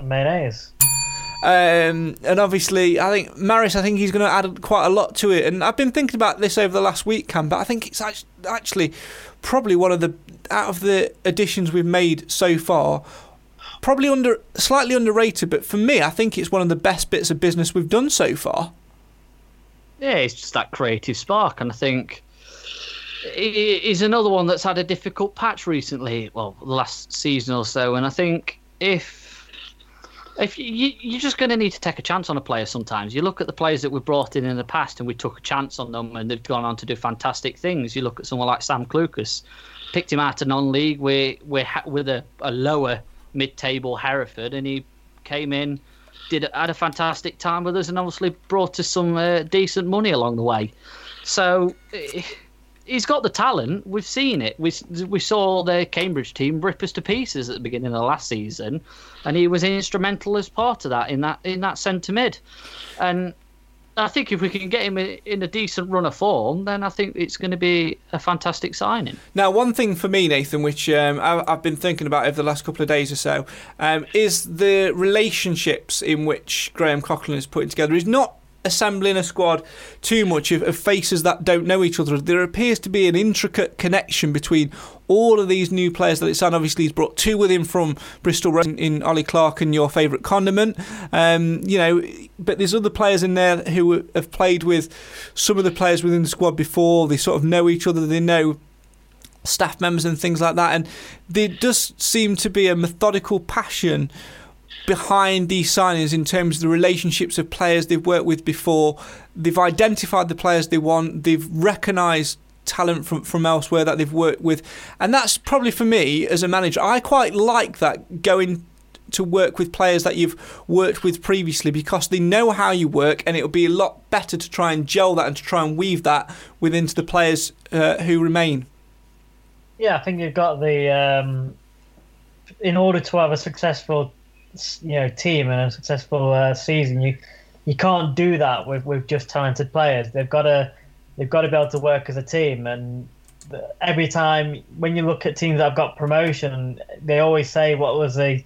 mayonnaise. Um, and obviously, I think Maris. I think he's going to add quite a lot to it. And I've been thinking about this over the last week, Cam. But I think it's actually probably one of the out of the additions we've made so far. Probably under slightly underrated, but for me, I think it's one of the best bits of business we've done so far. Yeah, it's just that creative spark, and I think he's another one that's had a difficult patch recently. Well, the last season or so, and I think if if you, you're just going to need to take a chance on a player sometimes. You look at the players that we brought in in the past, and we took a chance on them, and they've gone on to do fantastic things. You look at someone like Sam Clucas, picked him out of non-league with with a, a lower mid-table Hereford, and he came in, did had a fantastic time with us, and obviously brought us some uh, decent money along the way. So. Eh, he's got the talent. We've seen it. We we saw the Cambridge team rip us to pieces at the beginning of the last season, and he was instrumental as part of that in that in that centre mid. And I think if we can get him in a decent run of form, then I think it's going to be a fantastic signing. Now, one thing for me, Nathan, which um, I've been thinking about over the last couple of days or so, um, is the relationships in which Graham Coughlan is putting together. He's not assembling a squad too much of, of, faces that don't know each other. There appears to be an intricate connection between all of these new players that it's on. Obviously, he's brought two with him from Bristol in, in Ollie Clarke and your favourite condiment. Um, you know, but there's other players in there who have played with some of the players within the squad before. They sort of know each other. They know staff members and things like that. And there does seem to be a methodical passion behind these signings in terms of the relationships of players they've worked with before. They've identified the players they want. They've recognised talent from, from elsewhere that they've worked with. And that's probably for me as a manager. I quite like that going to work with players that you've worked with previously because they know how you work and it'll be a lot better to try and gel that and to try and weave that within to the players uh, who remain. Yeah, I think you've got the. Um, in order to have a successful you know team and a successful uh, season, you you can't do that with, with just talented players. They've got to they've got to be able to work as a team. And every time when you look at teams that have got promotion, they always say what was the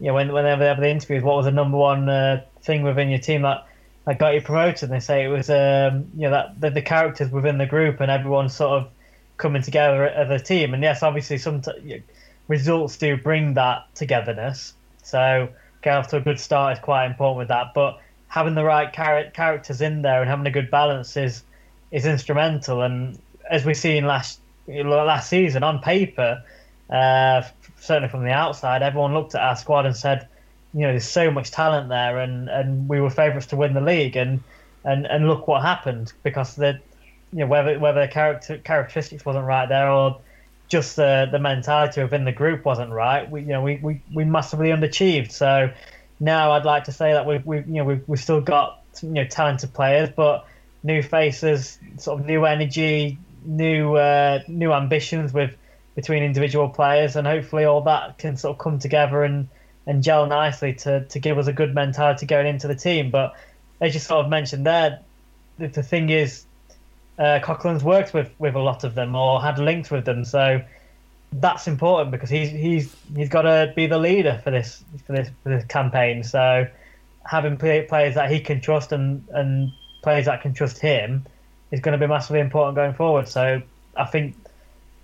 you know when, whenever they have the interviews, what was the number one uh, thing within your team that that got you promoted? And they say it was um, you know that the, the characters within the group and everyone sort of coming together as a team. And yes, obviously some t- results do bring that togetherness so getting off to a good start is quite important with that. But having the right char- characters in there and having a good balance is is instrumental. And as we see in last last season, on paper, uh, certainly from the outside, everyone looked at our squad and said, you know, there's so much talent there, and, and we were favourites to win the league, and and and look what happened because the you know whether whether the character characteristics wasn't right there or just the the mentality within the group wasn't right. We you know we, we, we massively underachieved. So now I'd like to say that we we you know we we've still got you know talented players, but new faces, sort of new energy, new uh, new ambitions with between individual players, and hopefully all that can sort of come together and and gel nicely to to give us a good mentality going into the team. But as you sort of mentioned there, the, the thing is uh, worked with with a lot of them or had links with them, so that's important because he's he's he's got to be the leader for this for this for this campaign. So having players that he can trust and and players that can trust him is going to be massively important going forward. So I think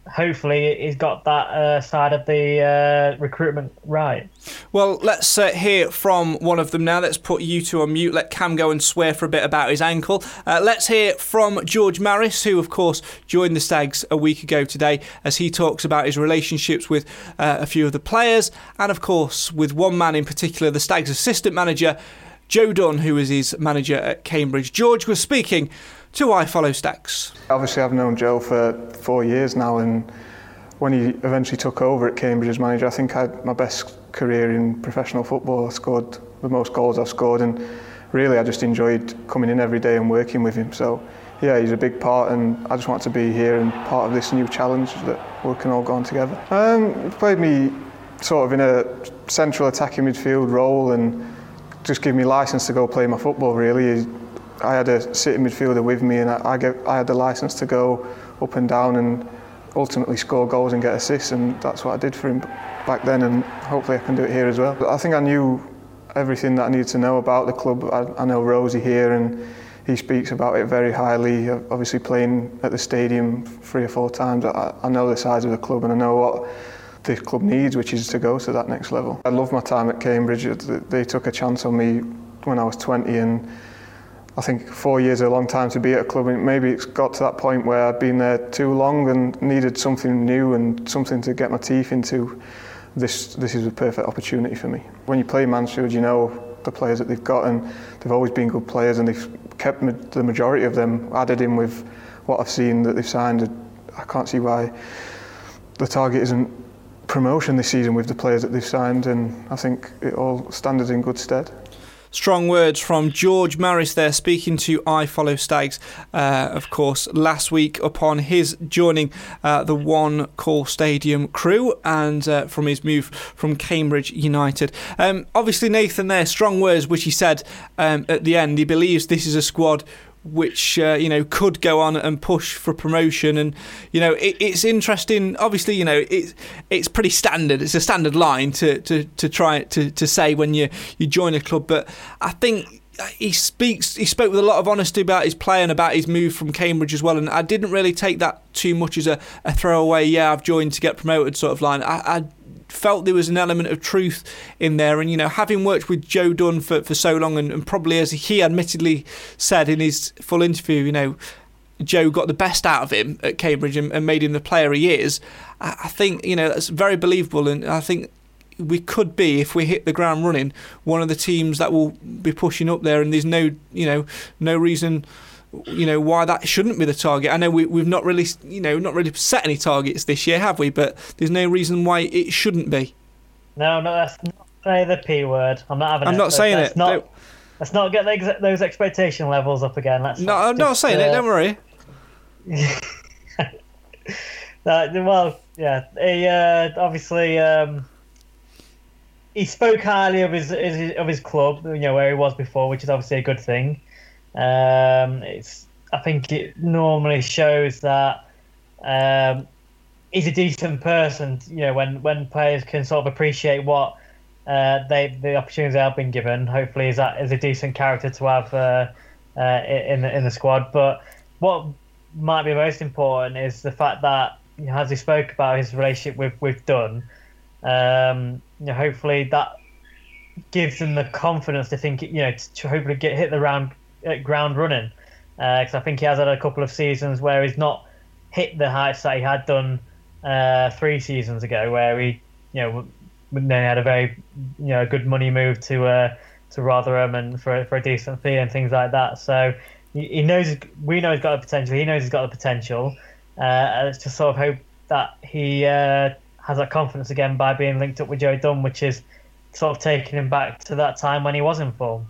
hopefully he's got that uh, side of the uh, recruitment right. Well, let's uh, hear from one of them now. Let's put you two on mute. Let Cam go and swear for a bit about his ankle. Uh, let's hear from George Maris, who, of course, joined the Stags a week ago today, as he talks about his relationships with uh, a few of the players, and of course, with one man in particular, the Stags assistant manager. Joe Dunn, who is his manager at Cambridge. George was speaking to iFollow Stags. Obviously, I've known Joe for four years now, and when he eventually took over at Cambridge as manager, I think I had my best career in professional football. I scored the most goals I've scored, and really I just enjoyed coming in every day and working with him. So, yeah, he's a big part, and I just want to be here and part of this new challenge that we can all go on together. Um, he played me sort of in a central attacking midfield role and just gave me license to go play my football. Really, I had a sitting midfielder with me, and I, I, get, I had the license to go up and down and ultimately score goals and get assists, and that's what I did for him back then, and hopefully I can do it here as well. I think I knew everything that I needed to know about the club. I, I know Rosie here, and he speaks about it very highly. Obviously, playing at the stadium three or four times, I, I know the size of the club, and I know what the club needs, which is to go to that next level. I love my time at Cambridge. They took a chance on me when I was 20, and I think four years is a long time to be at a club. And maybe it's got to that point where I'd been there too long and needed something new and something to get my teeth into. This this is a perfect opportunity for me. When you play Mansfield, you know the players that they've got, and they've always been good players, and they've kept the majority of them. Added in with what I've seen that they've signed, I can't see why the target isn't promotion this season with the players that they've signed, and I think it all stands in good stead. Strong words from George Maris there, speaking to iFollow Stags, uh, of course, last week upon his joining uh, the One Call Stadium crew and uh, from his move from Cambridge United. Um, obviously, Nathan there, strong words, which he said um, at the end. He believes this is a squad which uh, you know could go on and push for promotion. And you know it, it's interesting. Obviously you know it's it's pretty standard. It's a standard line to to, to try to, to say when you you join a club. But I think he speaks he spoke with a lot of honesty about his play and about his move from Cambridge as well. And I didn't really take that too much as a, a throwaway yeah I've joined to get promoted sort of line. I, I felt there was an element of truth in there. And, you know, having worked with Joe Dunn for, for so long, and, and probably as he admittedly said in his full interview, you know, Joe got the best out of him at Cambridge and, and made him the player he is. I, I think, you know, that's very believable. And I think we could be if we hit the ground running one of the teams that will be pushing up there and there's no you know no reason you know why that shouldn't be the target. I know we, we've not really you know not really set any targets this year, have we? But there's no reason why it shouldn't be. No, no, that's not say the p word. I'm not having. I'm it. not saying let's it. Not, let's not get the, those expectation levels up again. Let's no, I'm not saying uh, it. Don't worry. *laughs* well, yeah, he uh, obviously um, he spoke highly of his, his of his club, you know, where he was before, which is obviously a good thing. Um, it's I think it normally shows that um, he's a decent person. You know, when when players can sort of appreciate what uh, they the opportunities they have been given. Hopefully, is that is a decent character to have uh, uh, in the in the squad. But what might be most important is the fact that you know, as he spoke about his relationship with with Dunn. Um, you know, hopefully that gives them the confidence to think, you know, to hopefully get hit the round ground running because uh, I think he has had a couple of seasons where he's not hit the heights that he had done uh, three seasons ago, where he, you know, then had a very, you know, good money move to uh, to Rotherham and for for a decent fee and things like that. So he, knows we know he's got the potential. He knows he's got the potential. Uh, it's just sort of hope that he uh, has that confidence again by being linked up with Joe Dunn, which is sort of taking him back to that time when he was in form.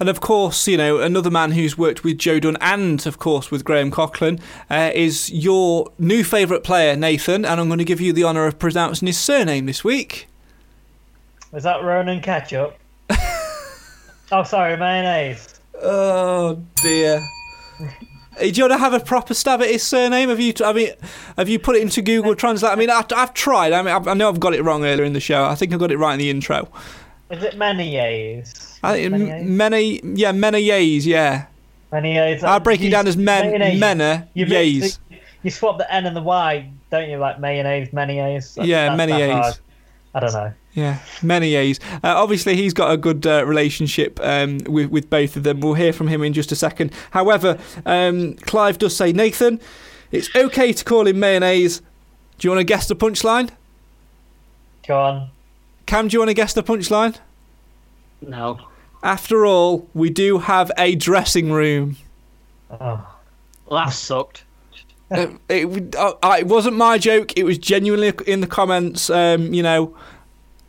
And of course, you know, another man who's worked with Joe Dunn and, of course, with Graham Coughlan uh, is your new favourite player, Nathan. And I'm going to give you the honour of pronouncing his surname this week. Was that Ronan Ketchup? *laughs* oh, sorry, mayonnaise. Oh, dear. Do you want to have a proper stab at his surname? Have you? I mean, have you put it into Google Translate? I mean, I've, I've tried. I mean, I know I've got it wrong earlier in the show. I think I got it right in the intro. Is it Menayes? I, many, yeah, Menayes, yeah. Menayes. I break it down as men, mena, you. You swap the N and the Y, don't you? Like mayonnaise, mayonnaise. yeah, mayonnaise. I don't know. Yeah, many A's. Uh, obviously, he's got a good uh, relationship um, with with both of them. We'll hear from him in just a second. However, um, Clive does say, Nathan, it's okay to call him mayonnaise. Do you want to guess the punchline? Go on. Cam, do you want to guess the punchline? No. After all, we do have a dressing room. Oh. Well, that sucked. Uh, it, uh, it wasn't my joke. It was genuinely in the comments. Um, you know,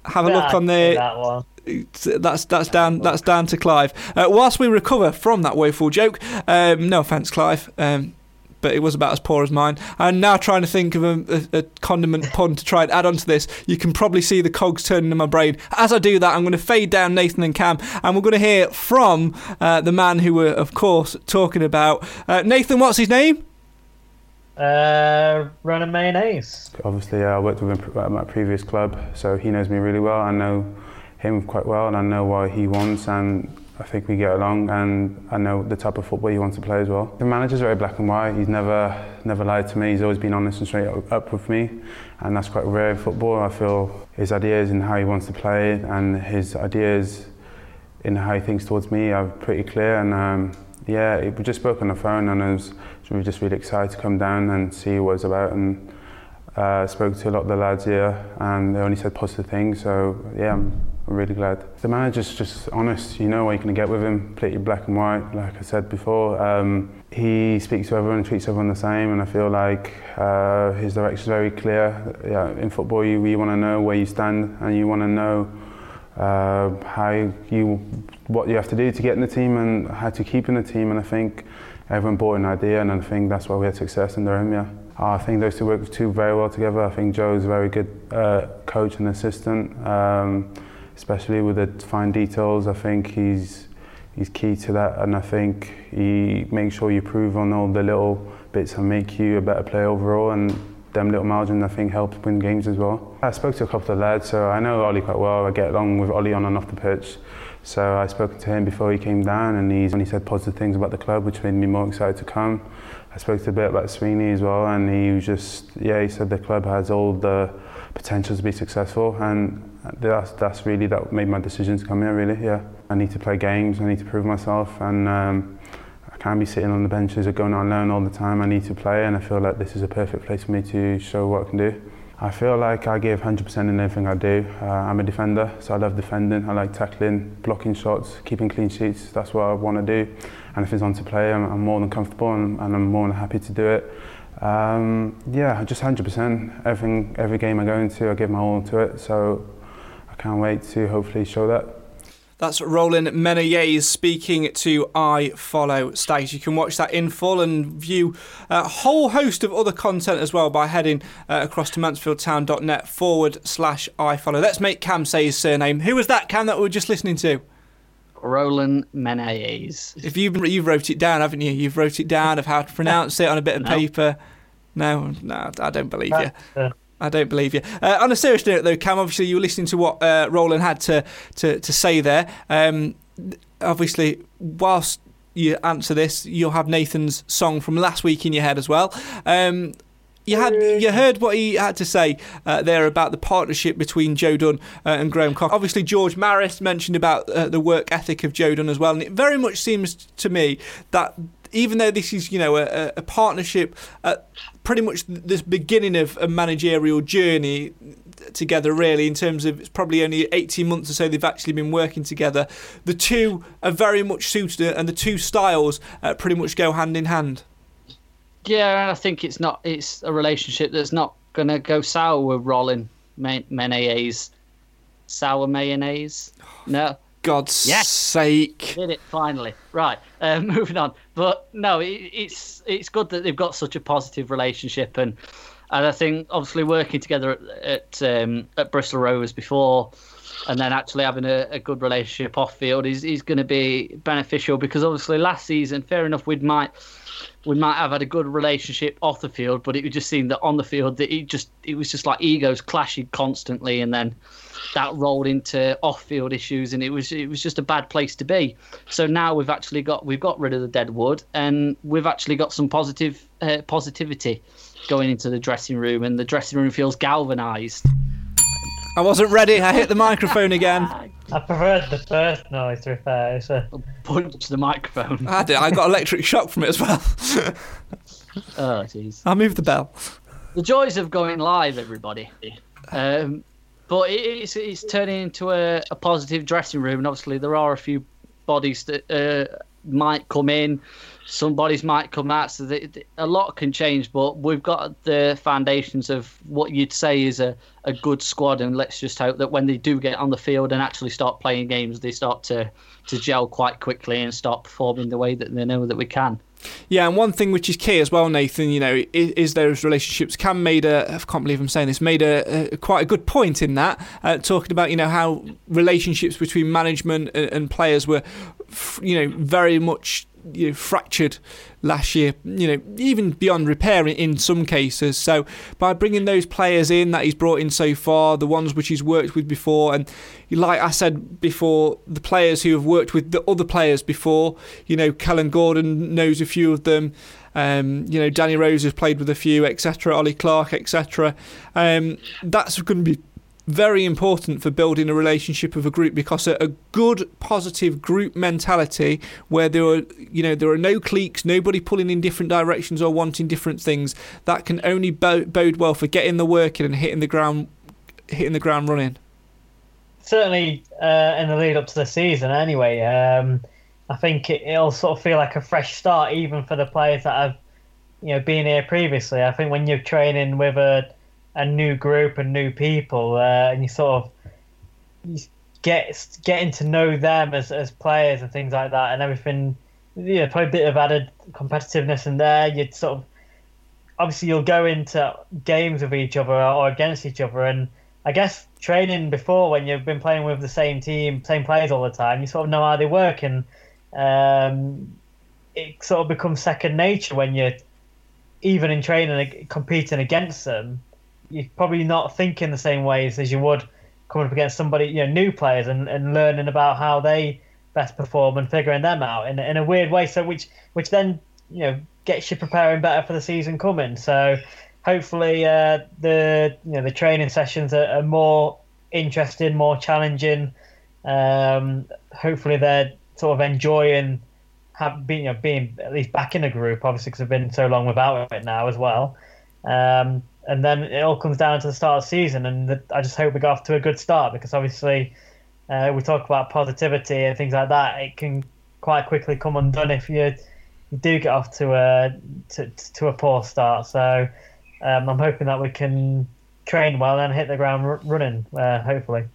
have a look on there. That one. That's that's down that's down to Clive. Uh, whilst we recover from that woeful joke, um, no offence, Clive, um, but it was about as poor as mine. I'm now trying to think of a, a, a condiment pun to try and add onto this. You can probably see the cogs turning in my brain. As I do that, I'm going to fade down Nathan and Cam, and we're going to hear from uh, the man who we're of course talking about. Uh, Nathan, what's his name? Uh, Ronan Mayonnaise. Obviously, uh, I worked with him at my previous club, so he knows me really well. I know him quite well, and I know what he wants, and I think we get along, and I know the type of football he wants to play as well. The manager's very black and white. He's never never lied to me. He's always been honest and straight up with me, and that's quite rare in football. I feel his ideas and how he wants to play, and his ideas in how he thinks towards me are pretty clear. And um, yeah, we just spoke on the phone, and I was we were just really excited to come down and see what it's about. And uh, spoke to a lot of the lads here, and they only said positive things. So yeah, I'm really glad. The manager's just honest. You know what you're going to get with him. Completely black and white, like I said before. Um, he speaks to everyone, treats everyone the same, and I feel like uh, his direction is very clear. Yeah, in football, you, you want to know where you stand, and you want to know uh, how you what you have to do to get in the team and how to keep in the team. And I think everyone bought an idea, and I think that's why we had success under him. Yeah. I think those two work two very well together. I think Joe's a very good uh, coach and assistant, um, especially with the fine details. I think he's he's key to that, and I think he makes sure you prove on all the little bits and make you a better player overall. And them little margins, I think, help win games as well. I spoke to a couple of lads, so I know Ollie quite well. I get along with Ollie on and off the pitch. So I spoke to him before he came down, and he's, and he said positive things about the club, which made me more excited to come. I spoke to a bit about Sweeney as well, and he was just, yeah, he said the club has all the potential to be successful, and that's, that's really that made my decision to come here, really, yeah. I need to play games, I need to prove myself, and um, I can't be sitting on the benches or going on loan all the time. I need to play, and I feel like this is a perfect place for me to show what I can do. I feel like I give 100% in everything I do. Uh, I'm a defender, so I love defending. I like tackling, blocking shots, keeping clean sheets. That's what I want to do. And if it's on to play, I'm, I'm more than comfortable and, and, I'm more than happy to do it. Um, yeah, just 100%. Everything, every game I go into, I give my all to it. So can't wait to hopefully show that. That's Rollin Menayese speaking to iFollow Stags. You can watch that in full and view a whole host of other content as well by heading uh, across to mansfieldtown.net forward slash iFollow. Let's make Cam say his surname. Who was that, Cam, that we were just listening to? Rollin Menayese. If you've you've wrote it down, haven't you? You've wrote it down of how to pronounce it on a bit of No. paper. No, no, I don't believe you. I don't believe you. Uh, on a serious note, though, Cam, obviously you were listening to what uh, Rollin had to, to, to say there. Um, obviously, whilst you answer this, you'll have Nathan's song from last week in your head as well. Um, you had you heard what he had to say uh, there about the partnership between Joe Dunn uh, and Graham Cox. Obviously, George Maris mentioned about uh, the work ethic of Joe Dunn as well, and it very much seems to me that even though this is you know a, a partnership at pretty much this beginning of a managerial journey together really in terms of it's probably only 18 months or so they've actually been working together the two are very much suited and the two styles uh, pretty much go hand in hand Yeah, and I think it's not. It's a relationship that's not going to go sour with rolling May- Menayese. Sour mayonnaise? No. God's Yes. sake Did it finally? Right. Um, *laughs* moving on. But no, it, it's it's good that they've got such a positive relationship, and and I think obviously working together at at, um, at Bristol Rovers before, and then actually having a, a good relationship off field is is going to be beneficial because obviously last season, fair enough, we might we might have had a good relationship off the field, but it would just seem that on the field that it just it was just like egos clashing constantly, and then that rolled into off-field issues, and it was it was just a bad place to be. So now we've actually got we've got rid of the dead wood, and we've actually got some positive uh, positivity going into the dressing room, and the dressing room feels galvanised. i wasn't ready i hit the microphone again *laughs* I preferred the first noise, to be fair. It's a, Punch the microphone. i did i got electric shock from it as well *laughs* Oh, jeez. i'll move the bell the joys of going live, everybody. Um, but it's it's turning into a, a positive dressing room, and obviously there are a few bodies that uh, might come in, somebody's might come out. So a lot can change, but we've got the foundations of what you'd say is a, a good squad, and let's just hope that when they do get on the field and actually start playing games, they start to to gel quite quickly and start performing the way that they know that we can. Yeah, and one thing which is key as well, Nathan, you know, is, is those relationships. Cam made a, I can't believe I'm saying this, made a, a quite a good point in that, uh, talking about, you know, how relationships between management and, and players were, you know, very much you know, fractured last year, you know, even beyond repair in, some cases. So by bringing those players in that he's brought in so far, the ones which he's worked with before, and like I said before, the players who have worked with the other players before, you know, Kellan Gordon knows a few of them. Um, you know, Danny Rose has played with a few, etc. Ollie Clarke, etc. Um, that's going to be very important for building a relationship of a group because a, a, good positive group mentality where there are you know there are no cliques nobody pulling in different directions or wanting different things that can only bo- bode well for getting the work in and hitting the ground hitting the ground running. Certainly uh, in the lead up to the season anyway um, I think it, it'll sort of feel like a fresh start even for the players that have you know been here previously. I think when you're training with a a new group and new people, uh, and you sort of you get getting to know them as as players and things like that, and everything. Yeah, probably a bit of added competitiveness in there. You'd sort of obviously you'll go into games with each other or against each other, and I guess training before when you've been playing with the same team, same players all the time, you sort of know how they work, and um, it sort of becomes second nature when you're even in training competing against them you're probably not thinking the same ways as you would coming up against somebody, you know, new players and, and learning about how they best perform and figuring them out in, in a weird way. So which which then you know gets you preparing better for the season coming. So hopefully uh, the you know the training sessions are, are more interesting, more challenging. Um, hopefully they're sort of enjoying have being you know, being at least back in a group, obviously because they've been so long without it now as well. Um, and then it all comes down to the start of the season, and the, I just hope we get off to a good start because obviously uh, we talk about positivity and things like that. It can quite quickly come undone if you, you do get off to a to, to a poor start. So um, I'm hoping that we can train well and hit the ground running. Uh, hopefully.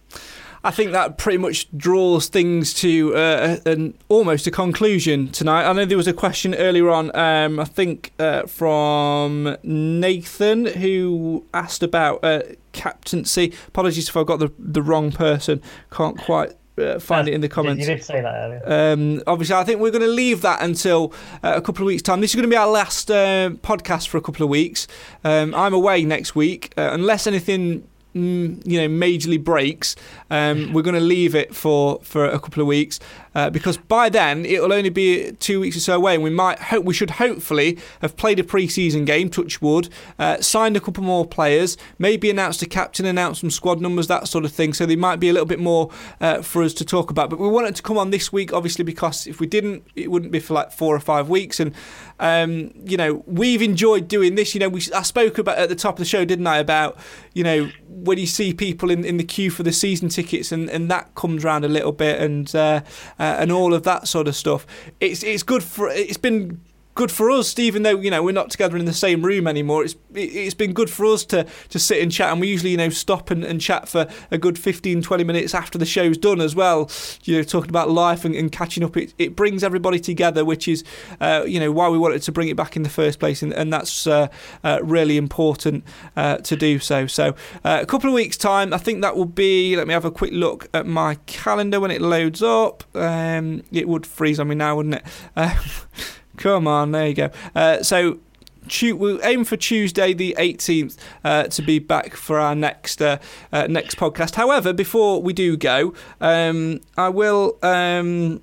I think that pretty much draws things to uh, an almost a conclusion tonight. I know there was a question earlier on, um, I think uh, from Nathan, who asked about uh, captaincy. Apologies if I got the the wrong person. Can't quite uh, find it in the comments. You did say that earlier. Um, obviously, I think we're going to leave that until uh, a couple of weeks' time. This is going to be our last uh, podcast for a couple of weeks. Um, I'm away next week, uh, unless anything Mm, you know majorly breaks, um, we're going to leave it for for a couple of weeks uh, because by then it'll only be two weeks or so away, and we might hope we should hopefully have played a pre-season game, touch wood, uh, signed a couple more players, maybe announced a captain, announced some squad numbers, that sort of thing. So there might be a little bit more uh, for us to talk about. But we wanted to come on this week, obviously, because if we didn't, it wouldn't be for like four or five weeks, and um, you know we've enjoyed doing this. You know, we I spoke about at the top of the show, didn't I, about you know when you see people in, in the queue for the season tickets and, and that comes around a little bit and uh, uh, and all of that sort of stuff. It's it's good for it's been good for us, even though you know we're not together in the same room anymore. It's it's been good for us to to sit and chat, and we usually you know stop and, and chat for a good 15, 20 minutes after the show's done as well. You know, talking about life and, and catching up. It it brings everybody together, which is uh, you know why we wanted to bring it back in the first place, and, and that's uh, uh, really important uh, to do so. So uh, a couple of weeks time, I think that will be. Let me have a quick look at my calendar when it loads up. Um, it would freeze on me now, wouldn't it? *laughs* Come on, there you go. Uh, so we'll aim for Tuesday the 18th uh, to be back for our next uh, uh, next podcast. However, before we do go, um, I will. Um,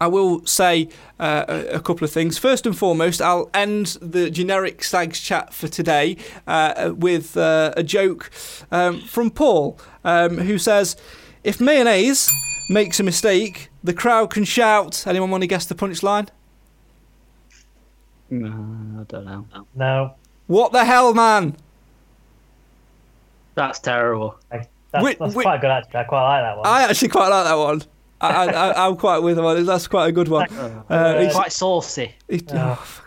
I will say uh, a, couple of things. First and foremost, I'll end the generic Stags chat for today uh, with uh, a joke um, from Paul, um, who says, "If mayonnaise makes a mistake, the crowd can shout." Anyone want to guess the punchline? No, I don't know. No. What the hell, man? That's terrible. That's, that's quite good, actually. I quite like that one. I actually quite like that one. I, I, I'm quite with him. on it. That's quite a good one. Uh, he's- Quite saucy. he, oh,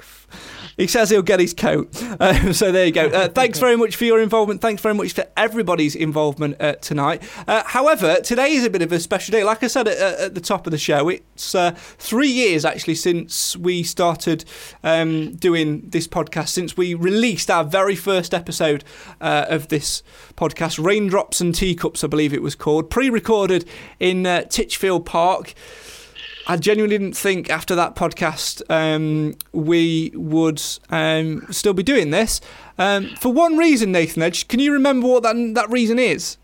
he says he'll get his coat. Um, so there you go. Uh, thanks very much for your involvement. Thanks very much for everybody's involvement uh, tonight. Uh, however, today is a bit of a special day. Like I said at, at the top of the show, it's uh, three years actually since we started um, doing this podcast, since we released our very first episode uh, of this podcast, Raindrops and Teacups, I believe it was called, pre recorded in uh, Titchfield Park. I genuinely didn't think after that podcast um, we would um, still be doing this. Um, for one reason, Nathan Edge, can you remember what that that reason is?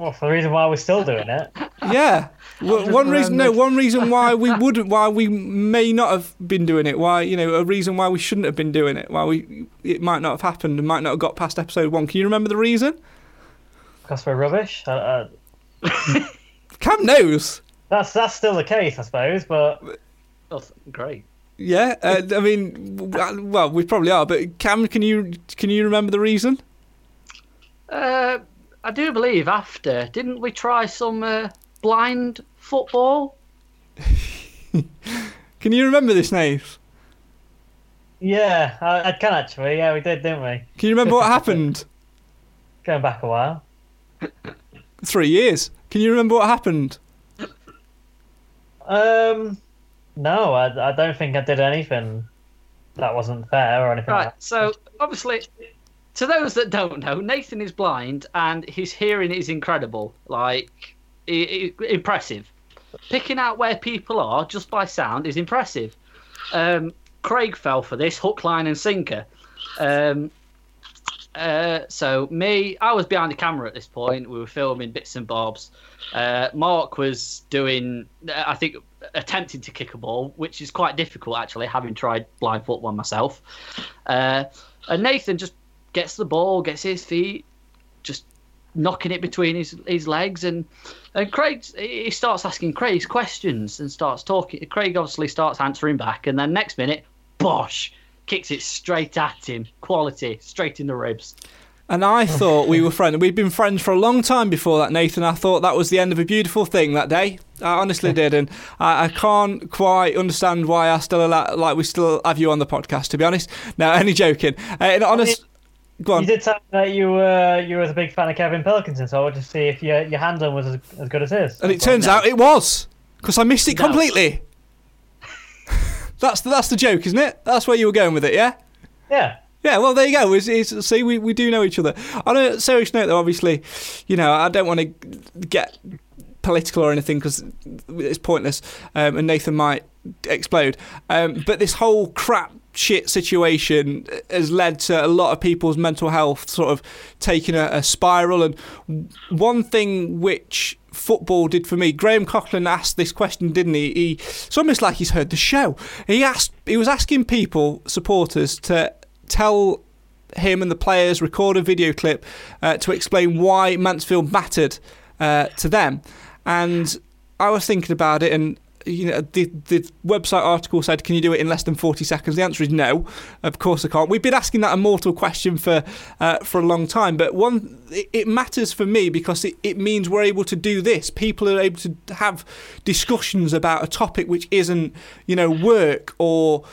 Well, for the reason why we're still doing it. Yeah, *laughs* W- one reason. No, one reason why we *laughs* wouldn't, why we may not have been doing it. Why you know a reason why we shouldn't have been doing it. Why we it might not have happened and might not have got past episode one. Can you remember the reason? Because we're rubbish. Uh, uh, Cam knows. That's that's still the case, I suppose. But Oh, great. Yeah, uh, I mean, well, we probably are. But Cam, can you can you remember the reason? Uh, I do believe after, didn't we try some uh, blind football? *laughs* Can you remember this, Nate? yeah, I, I can actually. Yeah, we did, didn't we? Can you remember what *laughs* happened? Going back a while. Three years. Can you remember what happened? Um, no, I, I don't think I did anything that wasn't fair or anything. Right. Like So obviously, to those that don't know, Nathan is blind and his hearing is incredible. Like, impressive. Picking out where people are just by sound is impressive. Um, Craig fell for this hook, line, and sinker. Um, uh, so me, I was behind the camera at this point. We were filming bits and bobs. Uh, Mark was doing, I think, attempting to kick a ball, which is quite difficult actually, having tried blind football myself. Uh, and Nathan just gets the ball, gets his feet, just knocking it between his his legs, and and Craig he starts asking Craig's questions and starts talking. Craig obviously starts answering back, and then next minute, bosh, kicks it straight at him, quality, straight in the ribs. And I thought we were friends. We'd been friends for a long time before that, Nathan. I thought that was the end of a beautiful thing that day. I honestly did, and I, I can't quite understand why I still allow, like we still have you on the podcast. To be honest, no, *laughs* any joking. Uh, in honest, go on. You did tell me that you were you was a big fan of Kevin Pilkington, so I wanted to see if your your handling was as, as good as his. And it turns out it was because I missed it No. completely. That's the, that's the joke, isn't it? That's where you were going with it, yeah. Yeah. Yeah, well, there you go. It's, it's, see, we, we do know each other. On a serious note, though, obviously, you know, I don't want to get political or anything because it's pointless, um, and Nathan might explode. Um, but this whole crap shit situation has led to a lot of people's mental health sort of taking a, a spiral. And one thing which football did for me, Graham Coughlan asked this question, didn't he? he? It's almost like he's heard the show. He asked, he was asking people, supporters, to tell him and the players record a video clip uh, to explain why Mansfield mattered uh, to them. And I was thinking about it, and you know, the the website article said, "Can you do it in less than forty seconds?" The answer is no. Of course, I can't. We've been asking that immortal question for uh, for a long time, but one it, matters for me because it, it means we're able to do this. People are able to have discussions about a topic which isn't, you know, work or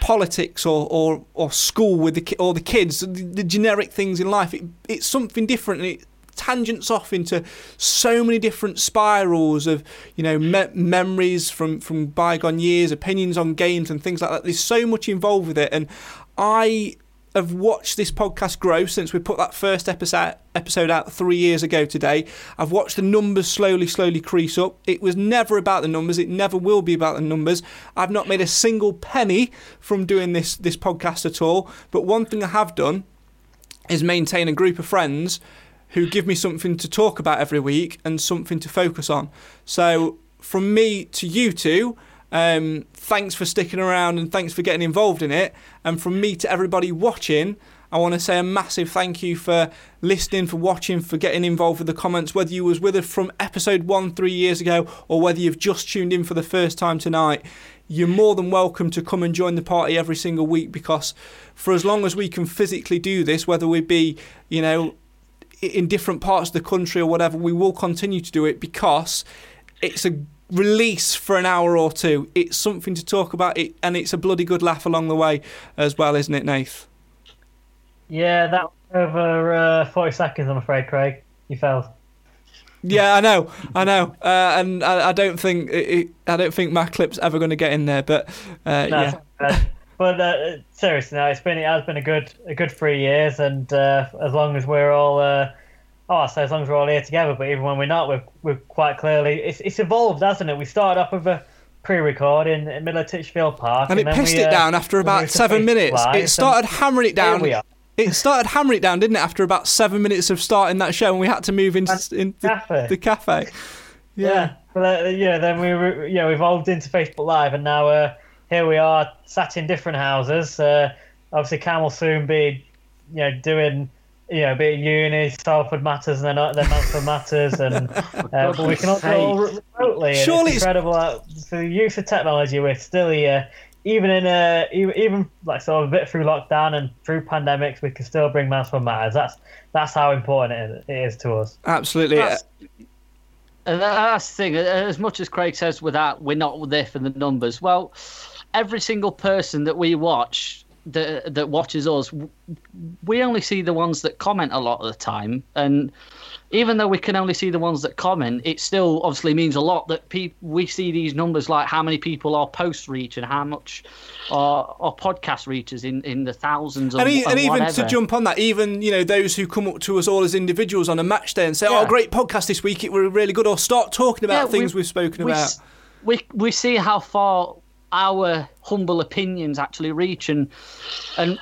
politics or, or, or school with the or the kids, the, the generic things in life. It, it's something different. It tangents off into so many different spirals of you know me- memories from from bygone years, opinions on games and things like that. There's so much involved with it, and I have watched this podcast grow since we put that first episode episode out three years ago today. I've watched the numbers slowly, slowly crease up. It was never about the numbers. It never will be about the numbers. I've not made a single penny from doing this this podcast at all. But one thing I have done is maintain a group of friends who give me something to talk about every week and something to focus on. So from me to you two, um, thanks for sticking around and thanks for getting involved in it. And from me to everybody watching, I want to say a massive thank you for listening, for watching, for getting involved with the comments, whether you was with us from episode one three years ago or whether you've just tuned in for the first time tonight. You're more than welcome to come and join the party every single week because for as long as we can physically do this, whether we be, you know, in different parts of the country or whatever, we will continue to do it because it's a release for an hour or two. It's something to talk about, it, and it's a bloody good laugh along the way as well, isn't it, Nath? Yeah, that was over uh, 40 seconds, I'm afraid, Craig. You failed. Yeah, I know, I know, uh, and I, I, don't think it, I don't think my clip's ever going to get in there, but uh, no, yeah. But uh, seriously, no, it's been it has been a good a good three years, and uh, as long as we're all uh, oh, I say as long as we're all here together, but even when we're not, we're, we're quite clearly it's it's evolved, hasn't it? We started off with a pre-record in, in middle of Titchfield Park, and, and it pissed we, it down after about seven minutes. It started hammering it down it started hammering it down, didn't it? After about seven minutes of starting that show, and we had to move into, into cafe. the cafe. *laughs* Yeah, yeah. But, uh, yeah. Then we were, know, evolved into Facebook Live, and now uh, here we are, sat in different houses. Uh, obviously, Cam will soon be, you know, doing. You know, a bit of uni, Salford matters, and then then Mansfield matters, and *laughs* uh, but we can all go remotely. Surely it's incredible uh, the use of technology. We're still here, even in a even, even like sort of a bit through lockdown and through pandemics, we can still bring Mansfield Matters. That's that's how important it is to us. Absolutely. That's, that's the thing. As much as Craig says, without we're not there for the numbers. Well, every single person that we watch that that watches us, we only see the ones that comment a lot of the time, and even though we can only see the ones that comment, it still obviously means a lot that pe- we see these numbers like how many people our posts reach and how much our, our podcast reaches in, in the thousands. And, and, and even to jump on that, even you know those who come up to us all as individuals on a match day and say, oh, yeah. "Oh, great podcast this week! It was really good," or start talking about yeah, things we, have spoken we, about. We we see how far our humble opinions actually reach and and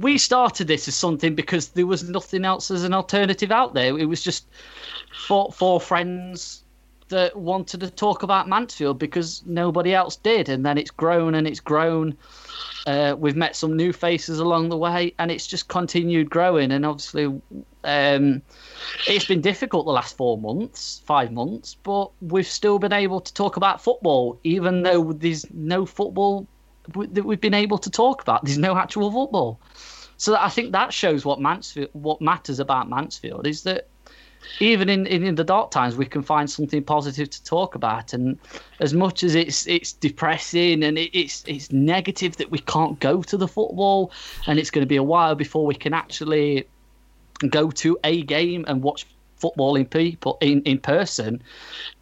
we started this as something because there was nothing else as an alternative out there. It was just four, four friends that wanted to talk about Mansfield because nobody else did. And then it's grown and it's grown. Uh, we've met some new faces along the way, and it's just continued growing. And obviously, um, it's been difficult the last four months, five months, but we've still been able to talk about football, even though there's no football that we've been able to talk about. There's no actual football, so I think that shows what Mansfield, what matters about Mansfield is that even in, in, in the dark times we can find something positive to talk about. And as much as it's it's depressing and it, it's it's negative that we can't go to the football, and it's going to be a while before we can actually go to a game and watch football in people in, in person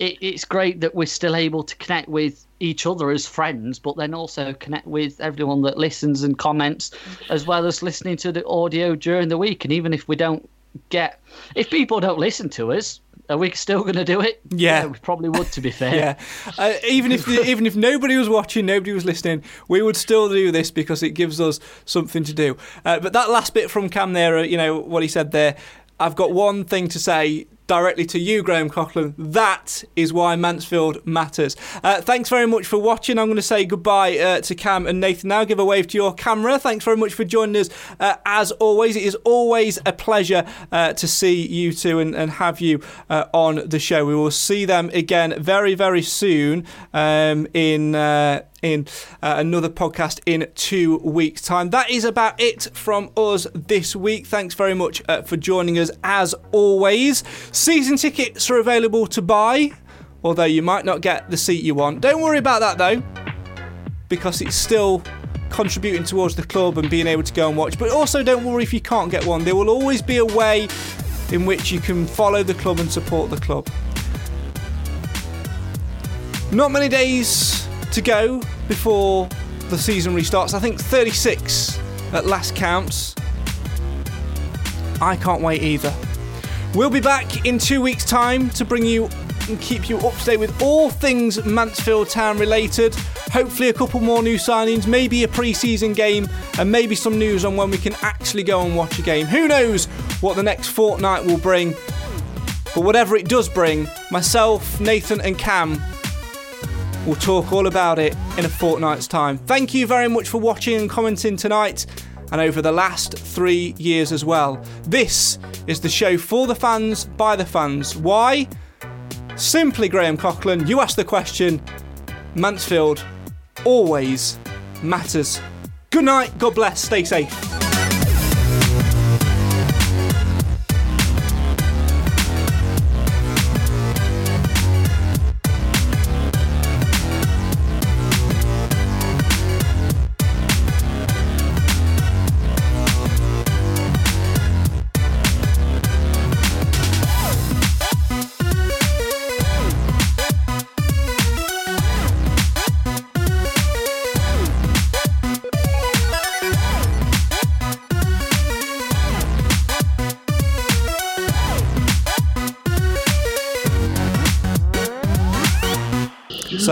it, it's great that we're still able to connect with each other as friends, but then also connect with everyone that listens and comments, as well as listening to the audio during the week. And even if we don't get, if people don't listen to us, are we still going to do it? Yeah. yeah. we probably would. To be fair, *laughs* yeah. Uh, even if even if nobody was watching, nobody was listening, we would still do this because it gives us something to do. Uh, but that last bit from Cam there, uh, you know what he said there. I've got one thing to say directly to you, Graham Coughlan. That is why Mansfield matters. Uh, thanks very much for watching. I'm going to say goodbye uh, to Cam and Nathan now. Give a wave to your camera. Thanks very much for joining us. Uh, as always, it is always a pleasure uh, to see you two and, and have you uh, on the show. We will see them again very, very soon um, in uh, in uh, another podcast in two weeks' time. That is about it from us this week. Thanks very much uh, for joining us as always. Season tickets are available to buy, although you might not get the seat you want. Don't worry about that though, because it's still contributing towards the club and being able to go and watch. But also, don't worry if you can't get one, there will always be a way in which you can follow the club and support the club. Not many days to go before the season restarts. I think 36 at last counts. I can't wait either. We'll be back in two weeks' time to bring you and keep you up to date with all things Mansfield Town related. Hopefully, a couple more new signings, maybe a pre season game, and maybe some news on when we can actually go and watch a game. Who knows what the next fortnight will bring? But whatever it does bring, myself, Nathan, and Cam We'll talk all about it in a fortnight's time. Thank you very much for watching and commenting tonight and over the last three years as well. This is the show for the fans, by the fans. Why? Simply, Graham Coughlan, you asked the question. Mansfield always matters. Good night, God bless, stay safe.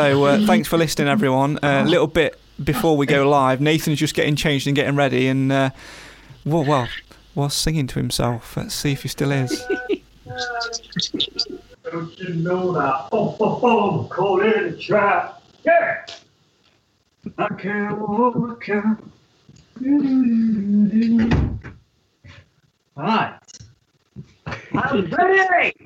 So uh, thanks for listening, everyone. A little bit before we go live, Nathan's just getting changed and getting ready, and uh, well, well, was singing to himself. Let's see if he still is. Don't you know that? Oh, oh, oh, caught in a trap. Yeah. I can't walk out. Right. I'm ready.